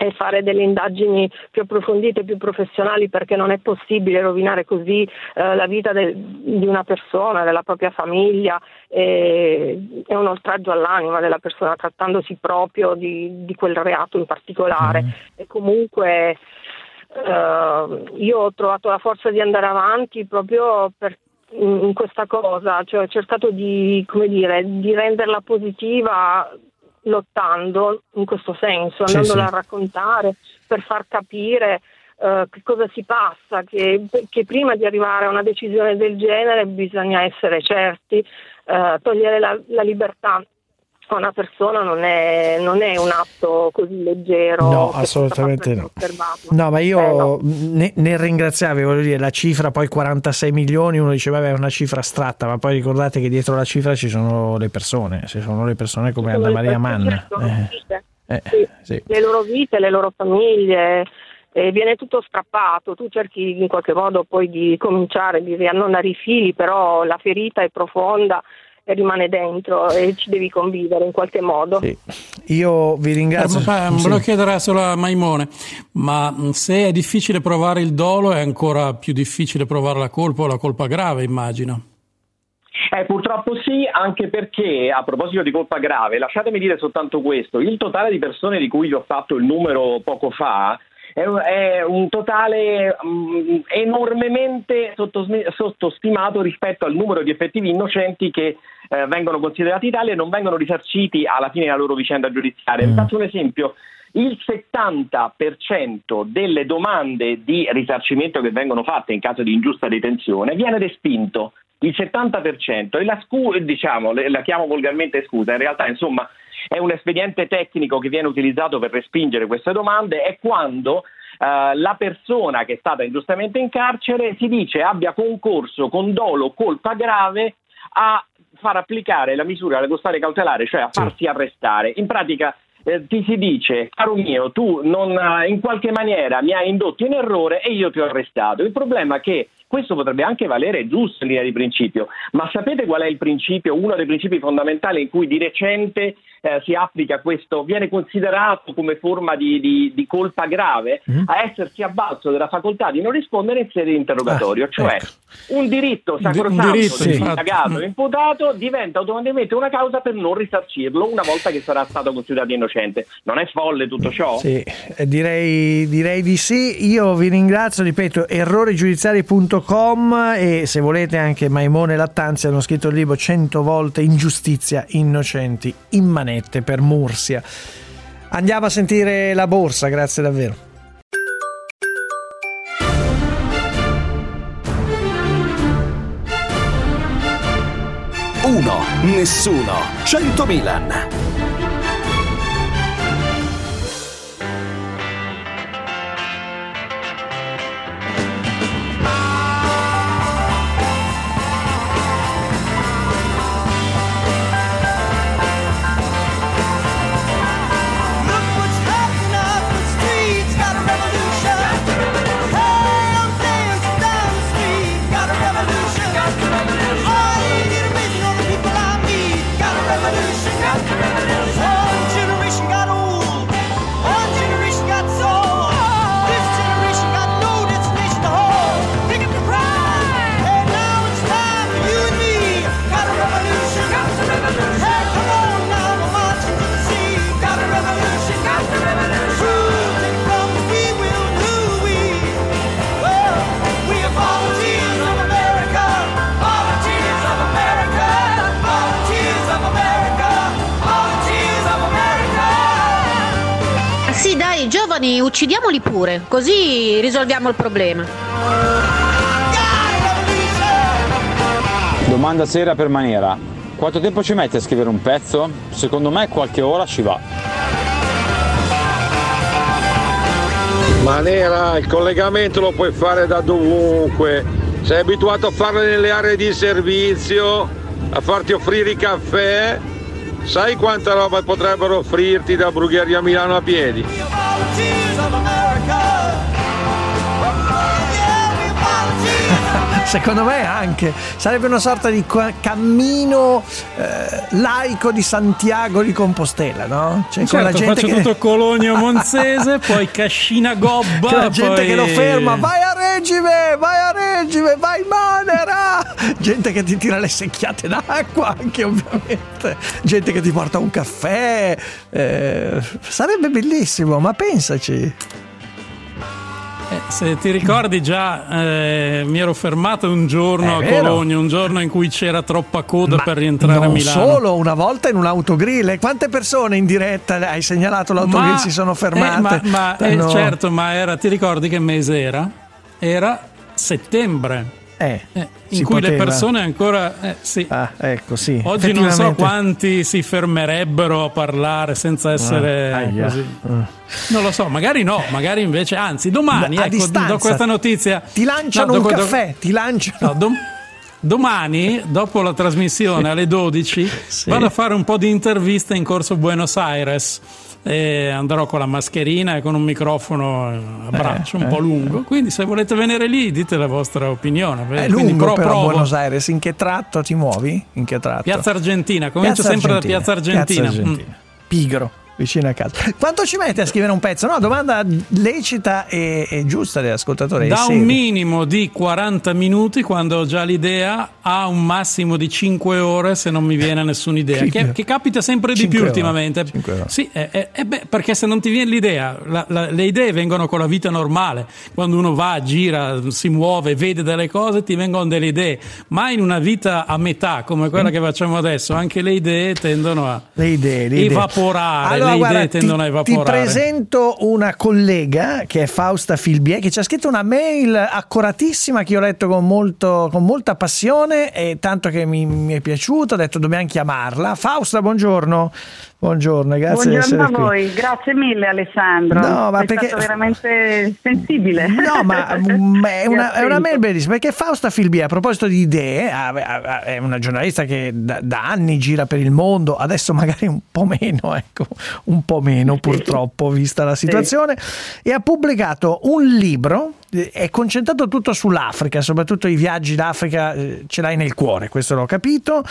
e fare delle indagini più approfondite, più professionali, perché non è possibile rovinare così eh, la vita del- di una persona, della propria famiglia, e- è un oltraggio all'anima della persona trattandosi proprio di, di quel reato in particolare. E comunque eh, io ho trovato la forza di andare avanti proprio per in questa cosa, cioè ho cercato di, come dire, di renderla positiva lottando in questo senso, Sì, andandola sì. a raccontare per far capire eh, che cosa si passa, che, che prima di arrivare a una decisione del genere bisogna essere certi, eh, togliere la, la libertà a una persona non è, non è un atto così leggero. No, assolutamente no. No, ma io Eh, no. ne, ne ringraziavi, voglio dire, la cifra poi 46 milioni, uno diceva vabbè è una cifra astratta, ma poi ricordate che dietro la cifra ci sono le persone, ci sono le persone come Anna Maria Manna. certo, Eh. sì, Eh, Sì, le loro vite, le loro famiglie, e viene tutto strappato. Tu cerchi in qualche modo poi di cominciare, di riannodare i fili, però la ferita è profonda rimane dentro e ci devi convivere in qualche modo. Io vi ringrazio. Eh, ma- Sì. Volevo chiedere solo a Maimone, ma se è difficile provare il dolo è ancora più difficile provare la colpa o la colpa grave, immagino. Eh, purtroppo sì, anche perché a proposito di colpa grave, lasciatemi dire soltanto questo, il totale di persone di cui vi ho fatto il numero poco fa è, un- è un totale mm, enormemente sottostimato rispetto al numero di effettivi innocenti che eh, vengono considerati tali e non vengono risarciti alla fine della loro vicenda giudiziaria. Vi faccio un esempio. Il 70% delle domande di risarcimento che vengono fatte in caso di ingiusta detenzione viene respinto. Il 70% e la, scu- diciamo, la chiamo volgarmente scusa, in realtà insomma è un espediente tecnico che viene utilizzato per respingere queste domande è quando eh, la persona che è stata ingiustamente in carcere si dice abbia concorso con dolo o colpa grave a far applicare la misura della custode cautelare, cioè a farsi arrestare. In pratica eh, ti si dice, caro mio, tu non, eh, in qualche maniera mi hai indotto in errore e io ti ho arrestato. Il problema è che questo potrebbe anche valere giusto in linea di principio, ma sapete qual è il principio, uno dei principi fondamentali in cui di recente eh, si applica questo, viene considerato come forma di, di- di colpa grave a essersi avvalso della facoltà di non rispondere in sede di interrogatorio, cioè un diritto sacrosanto diritto, di infatti. indagato Mm. o imputato diventa automaticamente una causa per non risarcirlo una volta che sarà stato considerato innocente. Non è folle tutto ciò? Sì, eh, direi, direi di sì. Io vi ringrazio, ripeto, errorigiudiziari.com e se volete anche Maimone Lattanzi hanno scritto il libro 100 volte Ingiustizia, innocenti, in manette per Mursia. Andiamo a sentire la borsa, grazie davvero. Uno, nessuno, 100 Milan. Giovani, uccidiamoli pure, così risolviamo il problema. Domanda seria per Maniera. Quanto tempo ci metti a scrivere un pezzo? Secondo me qualche ora ci va. Manera, il collegamento lo puoi fare da dovunque. Sei abituato a farlo nelle aree di servizio, a farti offrire i caffè. Sai quanta roba potrebbero offrirti da Brugheria Milano a piedi? Secondo me anche sarebbe una sorta di cammino eh, laico di Santiago di Compostela, no? Cioè, con la Certo, gente faccio che... tutto Cologno Monzese, poi Cascina Gobba, la gente poi- che lo ferma, vai a Regime, vai a Regime, vai Manera! Gente che ti tira le secchiate d'acqua, anche ovviamente. Gente che ti porta un caffè. eh, sarebbe bellissimo, ma pensaci. Eh, se ti ricordi già, eh, mi ero fermato un giorno È a. Cologno, un giorno in cui c'era troppa coda per rientrare a non Milano. solo, una volta in un autogrill. Quante persone in diretta hai segnalato l'autogrill si sono fermate? eh, ma, ma, eh, Hanno- certo, ma era, ti ricordi che mese era? Era settembre. Eh, in si cui le poteva. persone ancora. eh, sì. Ah, ecco, sì. Oggi non so quanti si fermerebbero a parlare senza essere Ah. Ah. Non lo so, magari no, magari invece, anzi, domani A ecco, distanza. do questa notizia. Ti lanciano No, un do- do- caffè, ti lanciano. No, dom- Domani, dopo la trasmissione alle 12, vado a fare un po' di interviste in corso Buenos Aires. E andrò con la mascherina e con un microfono a braccio un eh, po' lungo. Quindi, se volete venire lì, dite la vostra opinione. È Quindi, lungo pro- però provo. Buenos Aires, in che tratto ti muovi? In che tratto? Piazza Argentina, comincio Piazza sempre Argentina. da Piazza Argentina. Piazza Argentina. Pigro, vicino a casa. Quanto ci mette a scrivere un pezzo? No, domanda lecita e, e giusta dell'ascoltatore. Da un seria. minimo di 40 minuti quando ho già l'idea a un massimo di 5 ore se non mi viene nessuna idea, che, che capita sempre di più ore, ultimamente. Sì, eh, eh, eh, beh, perché se non ti viene l'idea, la- la- le idee vengono con la vita normale, quando uno va, gira, si muove, vede delle cose, ti vengono delle idee, ma in una vita a metà come quella che facciamo adesso, anche le idee tendono a Le idee, le idee. evaporare, Allora, le guarda, idee tendono ti, a ti evaporare. presento una collega che è Fausta Filbie che ci ha scritto una mail accuratissima che io ho letto con, molto, con molta passione e tanto che mi, mi è piaciuta. Ho detto dobbiamo chiamarla. Fausta, buongiorno. Buongiorno, grazie Buongiorno a voi, grazie mille Alessandro. No, ma Sei perché- stato veramente sensibile. No, ma mm, è una, è una mail bellissima perché Fausta Filbie, a proposito di idee, è una giornalista che da, da anni gira per il mondo, adesso magari un po' meno, ecco, un po' meno purtroppo, vista la situazione, e ha pubblicato un libro. È concentrato tutto sull'Africa, soprattutto i viaggi d'Africa eh, ce l'hai nel cuore, questo l'ho capito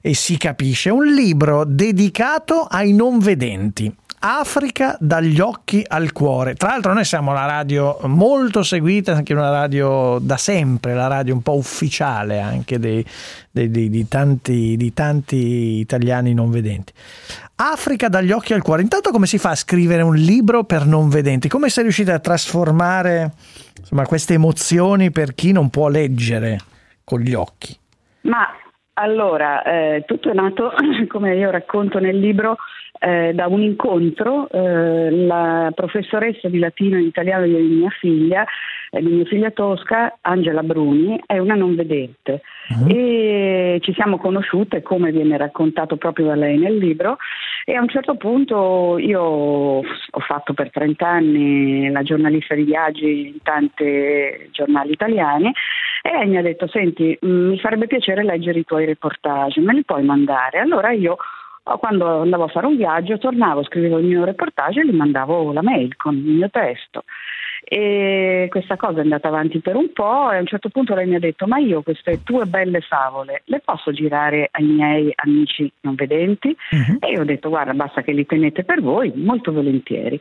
e si capisce. Un libro dedicato ai non vedenti. Africa dagli occhi al cuore. Tra l'altro noi siamo una radio molto seguita, anche una radio da sempre, la radio un po' ufficiale anche dei- dei- dei- di, tanti, di tanti italiani non vedenti. Africa dagli occhi al cuore. Intanto come si fa a scrivere un libro per non vedenti? Come sei riuscita a trasformare insomma, queste emozioni per chi non può leggere con gli occhi? Ma allora, eh, tutto è nato, come io racconto nel libro, eh, da un incontro. eh, la professoressa di latino e italiano di mia figlia, eh, di mia figlia Tosca, Angela Bruni, è una non vedente. E ci siamo conosciute, come viene raccontato proprio da lei nel libro, e a un certo punto io ho fatto per 30 anni la giornalista di viaggi in tanti giornali italiani e lei mi ha detto, senti, mh, mi farebbe piacere leggere i tuoi reportage, me li puoi mandare? Allora io quando andavo a fare un viaggio tornavo, scrivevo il mio reportage e gli mandavo la mail con il mio testo. E questa cosa è andata avanti per un po' e a un certo punto lei mi ha detto ma io queste tue belle favole le posso girare ai miei amici non vedenti? E io ho detto guarda basta che li tenete per voi, molto volentieri.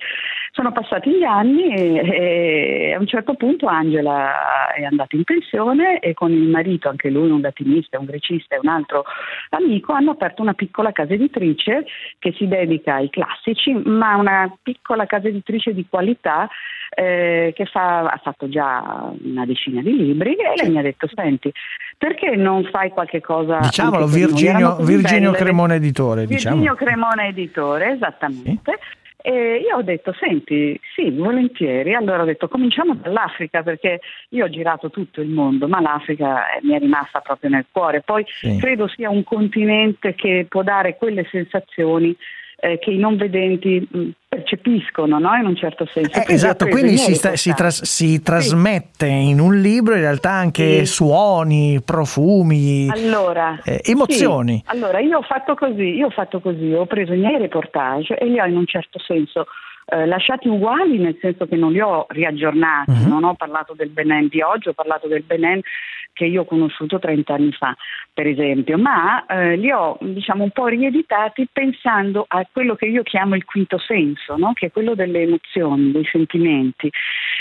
Sono passati gli anni e, e a un certo punto Angela è andata in pensione e con il marito, anche lui un latinista, un grecista e un altro amico, hanno aperto una piccola casa editrice che si dedica ai classici, ma una piccola casa editrice di qualità eh, che fa- ha fatto già una decina di libri e lei mi ha detto senti perché non fai qualche cosa Diciamolo? Virginio, Virginio. Cremone Editore. Virginio Diciamo. Cremone Editore, esattamente. E io ho detto, senti, sì, volentieri. Allora ho detto, cominciamo dall'Africa perché io ho girato tutto il mondo, ma l'Africa eh, mi è rimasta proprio nel cuore. Poi Sì. credo sia un continente che può dare quelle sensazioni eh, che i non vedenti mh, percepiscono, no? In un certo senso. Eh, esatto, quindi si, sta- si tras- si trasmette in un libro in realtà anche Sì. suoni, profumi, Allora, eh, emozioni. sì. allora, io ho fatto così, io ho fatto così, ho preso i miei reportage e li ho in un certo senso eh, lasciati uguali, nel senso che non li ho riaggiornati, Mhm. non ho parlato del Benin di oggi, ho parlato del Benin che io ho conosciuto 30 anni fa, per esempio, ma eh, li ho diciamo un po' rieditati pensando a quello che io chiamo il quinto senso, no? che è quello delle emozioni, dei sentimenti,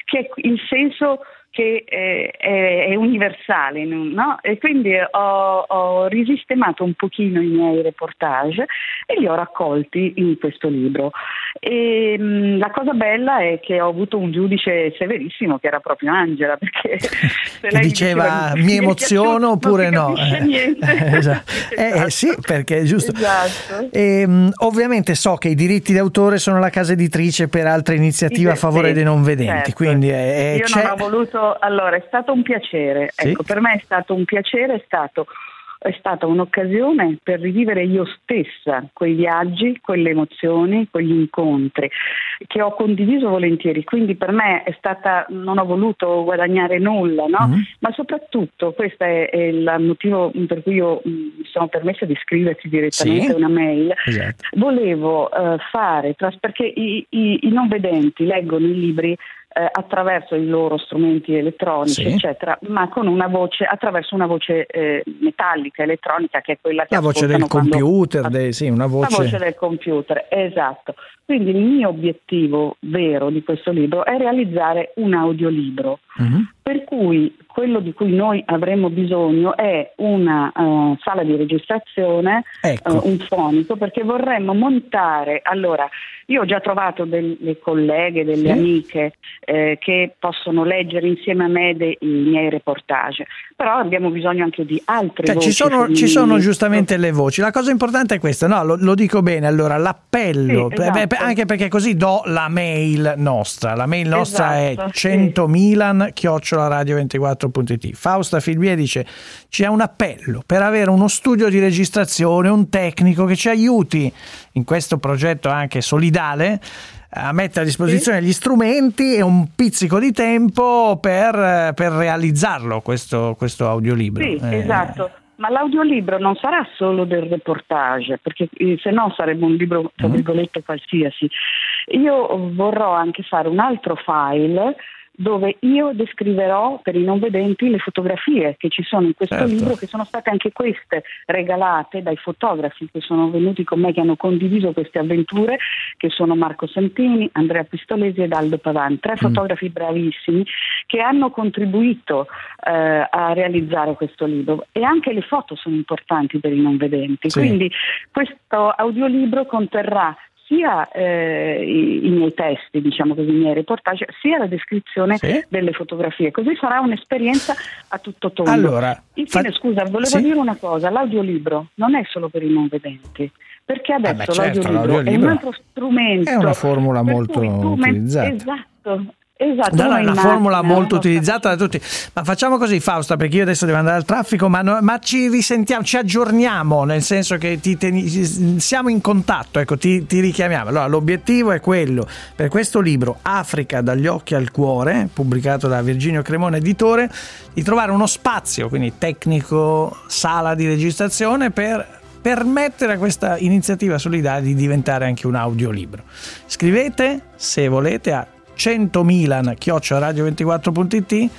che è il senso che eh, è, è universale, no? E quindi ho, ho risistemato un pochino i miei reportage e li ho raccolti in questo libro. E, mh, la cosa bella è che ho avuto un giudice severissimo che era proprio Angela, perché se lei diceva mi mi è emoziono oppure no. Eh, esatto. Eh, eh, sì, perché è giusto. Esatto. Ehm, ovviamente so che i diritti d'autore sono la casa editrice per altre iniziative a favore sì, dei non vedenti, certo. quindi eh, Io c'è... non ho voluto, allora è stato un piacere, Sì. ecco, per me è stato un piacere, è stato è stata un'occasione per rivivere io stessa quei viaggi, quelle emozioni, quegli incontri che ho condiviso volentieri. Quindi per me è stata, non ho voluto guadagnare nulla, no? Mm-hmm. ma soprattutto questo è, è il motivo per cui io mh, mi sono permessa di scriverti direttamente Sì. una mail. Esatto. Volevo eh, fare, tras- perché i, i- i non vedenti leggono i libri eh, attraverso i loro strumenti elettronici, Sì. eccetera, ma con una voce, attraverso una voce eh, metallica, elettronica, che è quella che La voce del quando- computer, dei- sì, una la voce voce. del computer, esatto. Quindi il mio obiettivo vero di questo libro è realizzare un audiolibro. Mhm. Per cui quello di cui noi avremmo bisogno è una eh, sala di registrazione, Ecco. eh, un fonico, perché vorremmo montare. Allora, io ho già trovato delle colleghe, delle Sì. amiche eh, che possono leggere insieme a me dei- i miei reportage, però abbiamo bisogno anche di altre Cioè, voci. ci, sono, ci sono giustamente le voci. La cosa importante è questa, no? Lo, lo dico bene. Allora, l'appello, Sì, beh, esatto. anche perché così do la mail nostra. La mail nostra Esatto, è sì. 100milan radio24.it. Fausta Filbie dice: c'è un appello per avere uno studio di registrazione, un tecnico che ci aiuti in questo progetto anche solidale a mettere a disposizione gli strumenti e un pizzico di tempo per, per realizzarlo questo, questo audiolibro. Sì, Eh, esatto. Ma l'audiolibro non sarà solo del reportage, perché eh, se no sarebbe un libro, tra virgolette, qualsiasi. Io vorrò anche fare un altro file dove io descriverò per i non vedenti le fotografie che ci sono in questo Certo. libro, che sono state anche queste regalate dai fotografi che sono venuti con me, che hanno condiviso queste avventure, che sono Marco Santini, Andrea Pistolesi ed Aldo Pavan, tre fotografi bravissimi che hanno contribuito eh, a realizzare questo libro e anche le foto sono importanti per i non vedenti. Sì. Quindi questo audiolibro conterrà sia eh, i, i miei testi, diciamo così, i miei reportage, sia la descrizione Sì. delle fotografie. Così sarà un'esperienza a tutto tondo. Allora, Infine, fa- scusa, volevo sì? dire una cosa: l'audiolibro non è solo per i non vedenti. Perché adesso beh, certo, l'audiolibro, è l'audiolibro un altro strumento. è una formula molto utilizzata. Esatto, esatto. No, no, uno è una formula molto utilizzata da tutti. Ma facciamo così, Fausta, perché io adesso devo andare al traffico, ma, no- ma ci risentiamo, ci aggiorniamo, nel senso che ti teni- siamo in contatto, ecco, ti, ti richiamiamo. Allora, l'obiettivo è quello, per questo libro, Africa dagli occhi al cuore, pubblicato da Virginio Cremone Editore, di trovare uno spazio, quindi tecnico, sala di registrazione, per permettere a questa iniziativa solidale di diventare anche un audiolibro. Scrivete, se volete, a 100milan radio24.it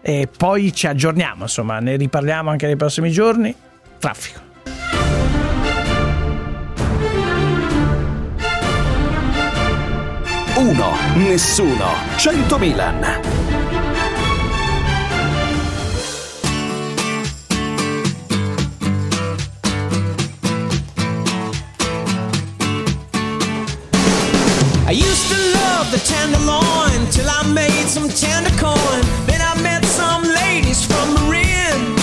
e poi ci aggiorniamo, insomma, ne riparliamo anche nei prossimi giorni. Traffico. Uno, nessuno, 100 Milan. Love the tenderloin till I made some tender coin. Then I met some ladies from Marin.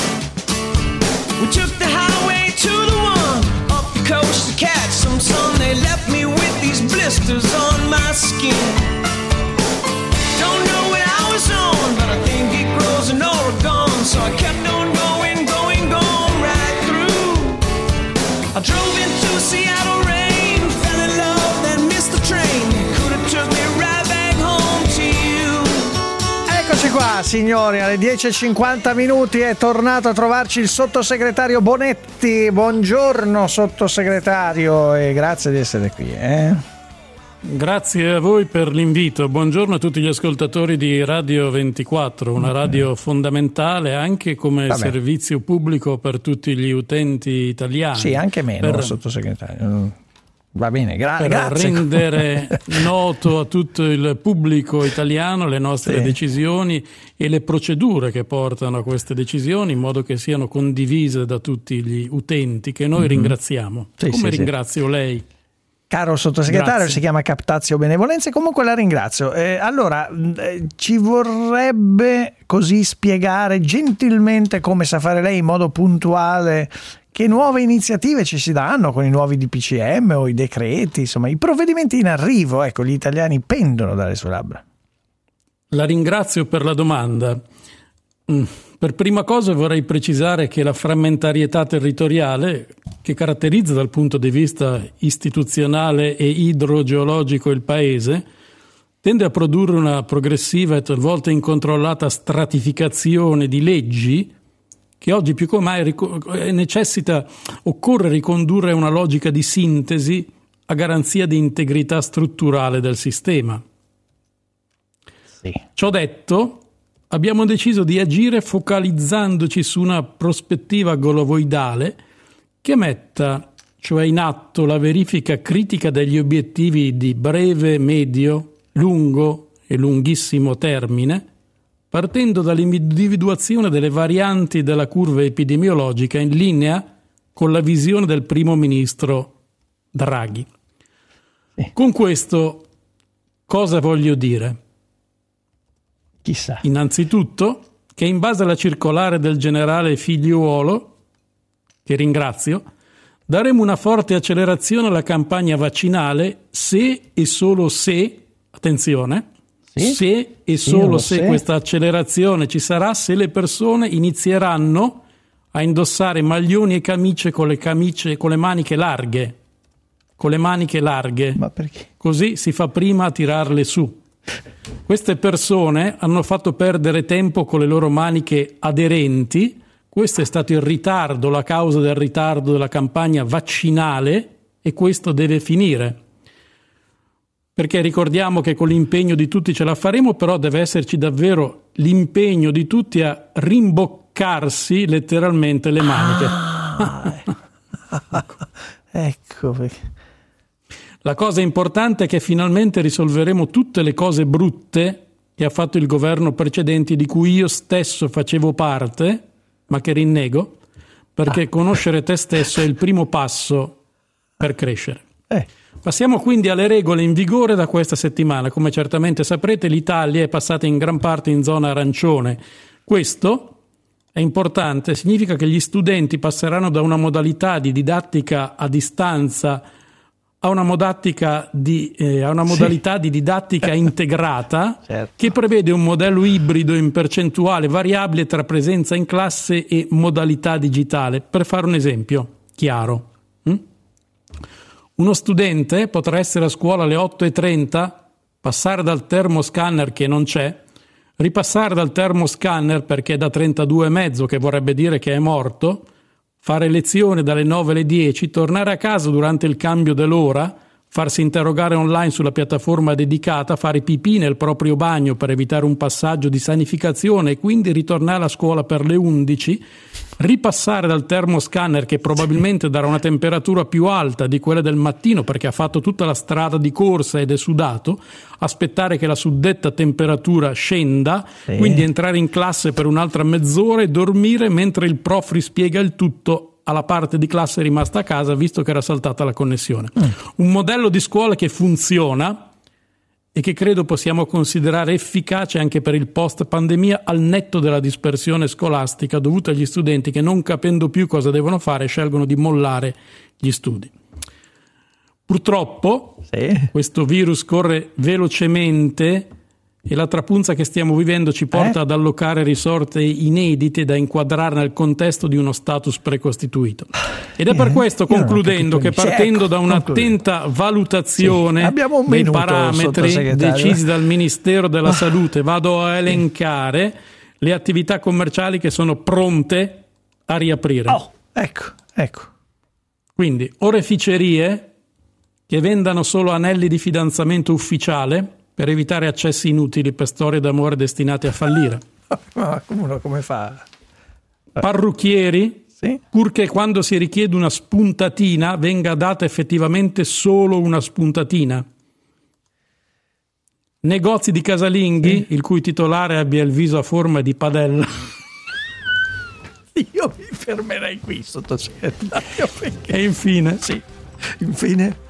We took the highway to the one up the coast to catch some sun. They left me with these blisters on my skin. Qua, signori, alle 10.50 minuti è tornato a trovarci il sottosegretario Bonetti. Buongiorno, sottosegretario, e grazie di essere qui. Eh? Grazie a voi per l'invito. Buongiorno a tutti gli ascoltatori di Radio 24, una radio fondamentale anche come Vabbè. servizio pubblico per tutti gli utenti italiani. Sì, anche meno, Per- sottosegretario. Va bene, gra- per grazie. rendere noto a tutto il pubblico italiano le nostre Sì. decisioni e le procedure che portano a queste decisioni in modo che siano condivise da tutti gli utenti che noi Mhm. ringraziamo. Sì, Come sì, ringrazio lei? Caro sottosegretario, Grazie. si chiama Captazio Benevolenza e comunque la ringrazio. Eh, allora, mh, eh, ci vorrebbe così spiegare gentilmente come sa fare lei in modo puntuale che nuove iniziative ci si danno con i nuovi DPCM o i decreti, insomma, i provvedimenti in arrivo, ecco, gli italiani pendono dalle sue labbra. La ringrazio per la domanda. Mm, Per prima cosa vorrei precisare che la frammentarietà territoriale, che caratterizza dal punto di vista istituzionale e idrogeologico il Paese, tende a produrre una progressiva e talvolta incontrollata stratificazione di leggi che oggi più che mai eh, necessita, occorre ricondurre a una logica di sintesi a garanzia di integrità strutturale del sistema. Ciò detto, abbiamo deciso di agire focalizzandoci su una prospettiva golovoidale che metta cioè in atto la verifica critica degli obiettivi di breve, medio, lungo e lunghissimo termine, partendo dall'individuazione delle varianti della curva epidemiologica in linea con la visione del primo ministro Draghi. Con questo cosa voglio dire? Chissà. Innanzitutto che in base alla circolare del generale Figliuolo, che ringrazio, daremo una forte accelerazione alla campagna vaccinale se e solo se, attenzione, Sì? se e solo lo se se. questa accelerazione ci sarà se le persone inizieranno a indossare maglioni e camicie con le, camicie, con le maniche larghe. Con le maniche larghe. Ma perché? Così si fa prima a tirarle su. Queste persone hanno fatto perdere tempo con le loro maniche aderenti. Questo è stato il ritardo, la causa del ritardo della campagna vaccinale e questo deve finire. Perché ricordiamo che con l'impegno di tutti ce la faremo, però deve esserci davvero l'impegno di tutti a rimboccarsi letteralmente le maniche. Ecco perché. La cosa importante è che finalmente risolveremo tutte le cose brutte che ha fatto il governo precedente di cui io stesso facevo parte, ma che rinnego, perché conoscere te stesso è il primo passo per crescere. Passiamo quindi alle regole in vigore da questa settimana. Come certamente saprete, l'Italia è passata in gran parte in zona arancione. Questo è importante, significa che gli studenti passeranno da una modalità di didattica a distanza a una, di, eh, a una modalità di didattica integrata che prevede un modello ibrido in percentuale variabile tra presenza in classe e modalità digitale. Per fare un esempio chiaro. mm? Uno studente potrà essere a scuola alle 8.30, passare dal termoscanner che non c'è, ripassare dal termoscanner perché è da 32,5 che vorrebbe dire che è morto, fare lezione dalle 9 alle 10, tornare a casa durante il cambio dell'ora, farsi interrogare online sulla piattaforma dedicata, fare pipì nel proprio bagno per evitare un passaggio di sanificazione e quindi ritornare a scuola per le 11, ripassare dal termoscanner che probabilmente darà una temperatura più alta di quella del mattino perché ha fatto tutta la strada di corsa ed è sudato, aspettare che la suddetta temperatura scenda, Sì. quindi entrare in classe per un'altra mezz'ora e dormire mentre il prof rispiega il tutto alla parte di classe rimasta a casa visto che era saltata la connessione. Un modello di scuola che funziona e che credo possiamo considerare efficace anche per il post pandemia al netto della dispersione scolastica dovuta agli studenti che non capendo più cosa devono fare scelgono di mollare gli studi. Purtroppo questo virus corre velocemente e la trapunza che stiamo vivendo ci porta ad allocare risorse inedite da inquadrare nel contesto di uno status precostituito. Ed è per questo, non ho concludendo, che partendo Ecco, da un'attenta valutazione Sì, un dei parametri decisi dal Ministero della Ah. Salute, vado a elencare le attività commerciali che sono pronte a riaprire. ecco, ecco. Quindi oreficerie che vendano solo anelli di fidanzamento ufficiale per evitare accessi inutili per storie d'amore destinate a fallire. Ma come uno come fa? Parrucchieri, purché quando si richiede una spuntatina venga data effettivamente solo una spuntatina. Negozi di casalinghi, il cui titolare abbia il viso a forma di padella. Io mi fermerei qui, sottosegretario. perché- E infine, Sì, infine.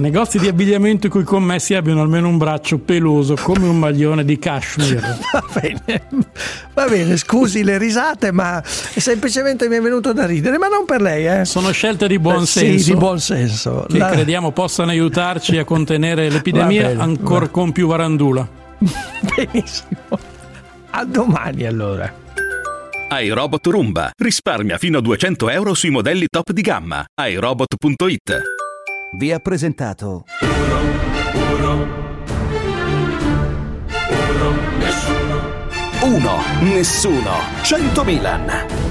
Negozi di abbigliamento i cui commessi abbiano almeno un braccio peloso come un maglione di cashmere. Va bene, va bene, scusi le risate, ma semplicemente mi è venuto da ridere, ma non per lei, eh. Sono scelte di buon Eh, senso. Sì, di buon senso. che La- crediamo possano aiutarci a contenere l'epidemia ancora con più varandula. Benissimo. A domani allora. iRobot Roomba. Risparmia fino a 200 euro sui modelli top di gamma. iRobot.it. Vi ha presentato Uno, nessuno, 100 Milan.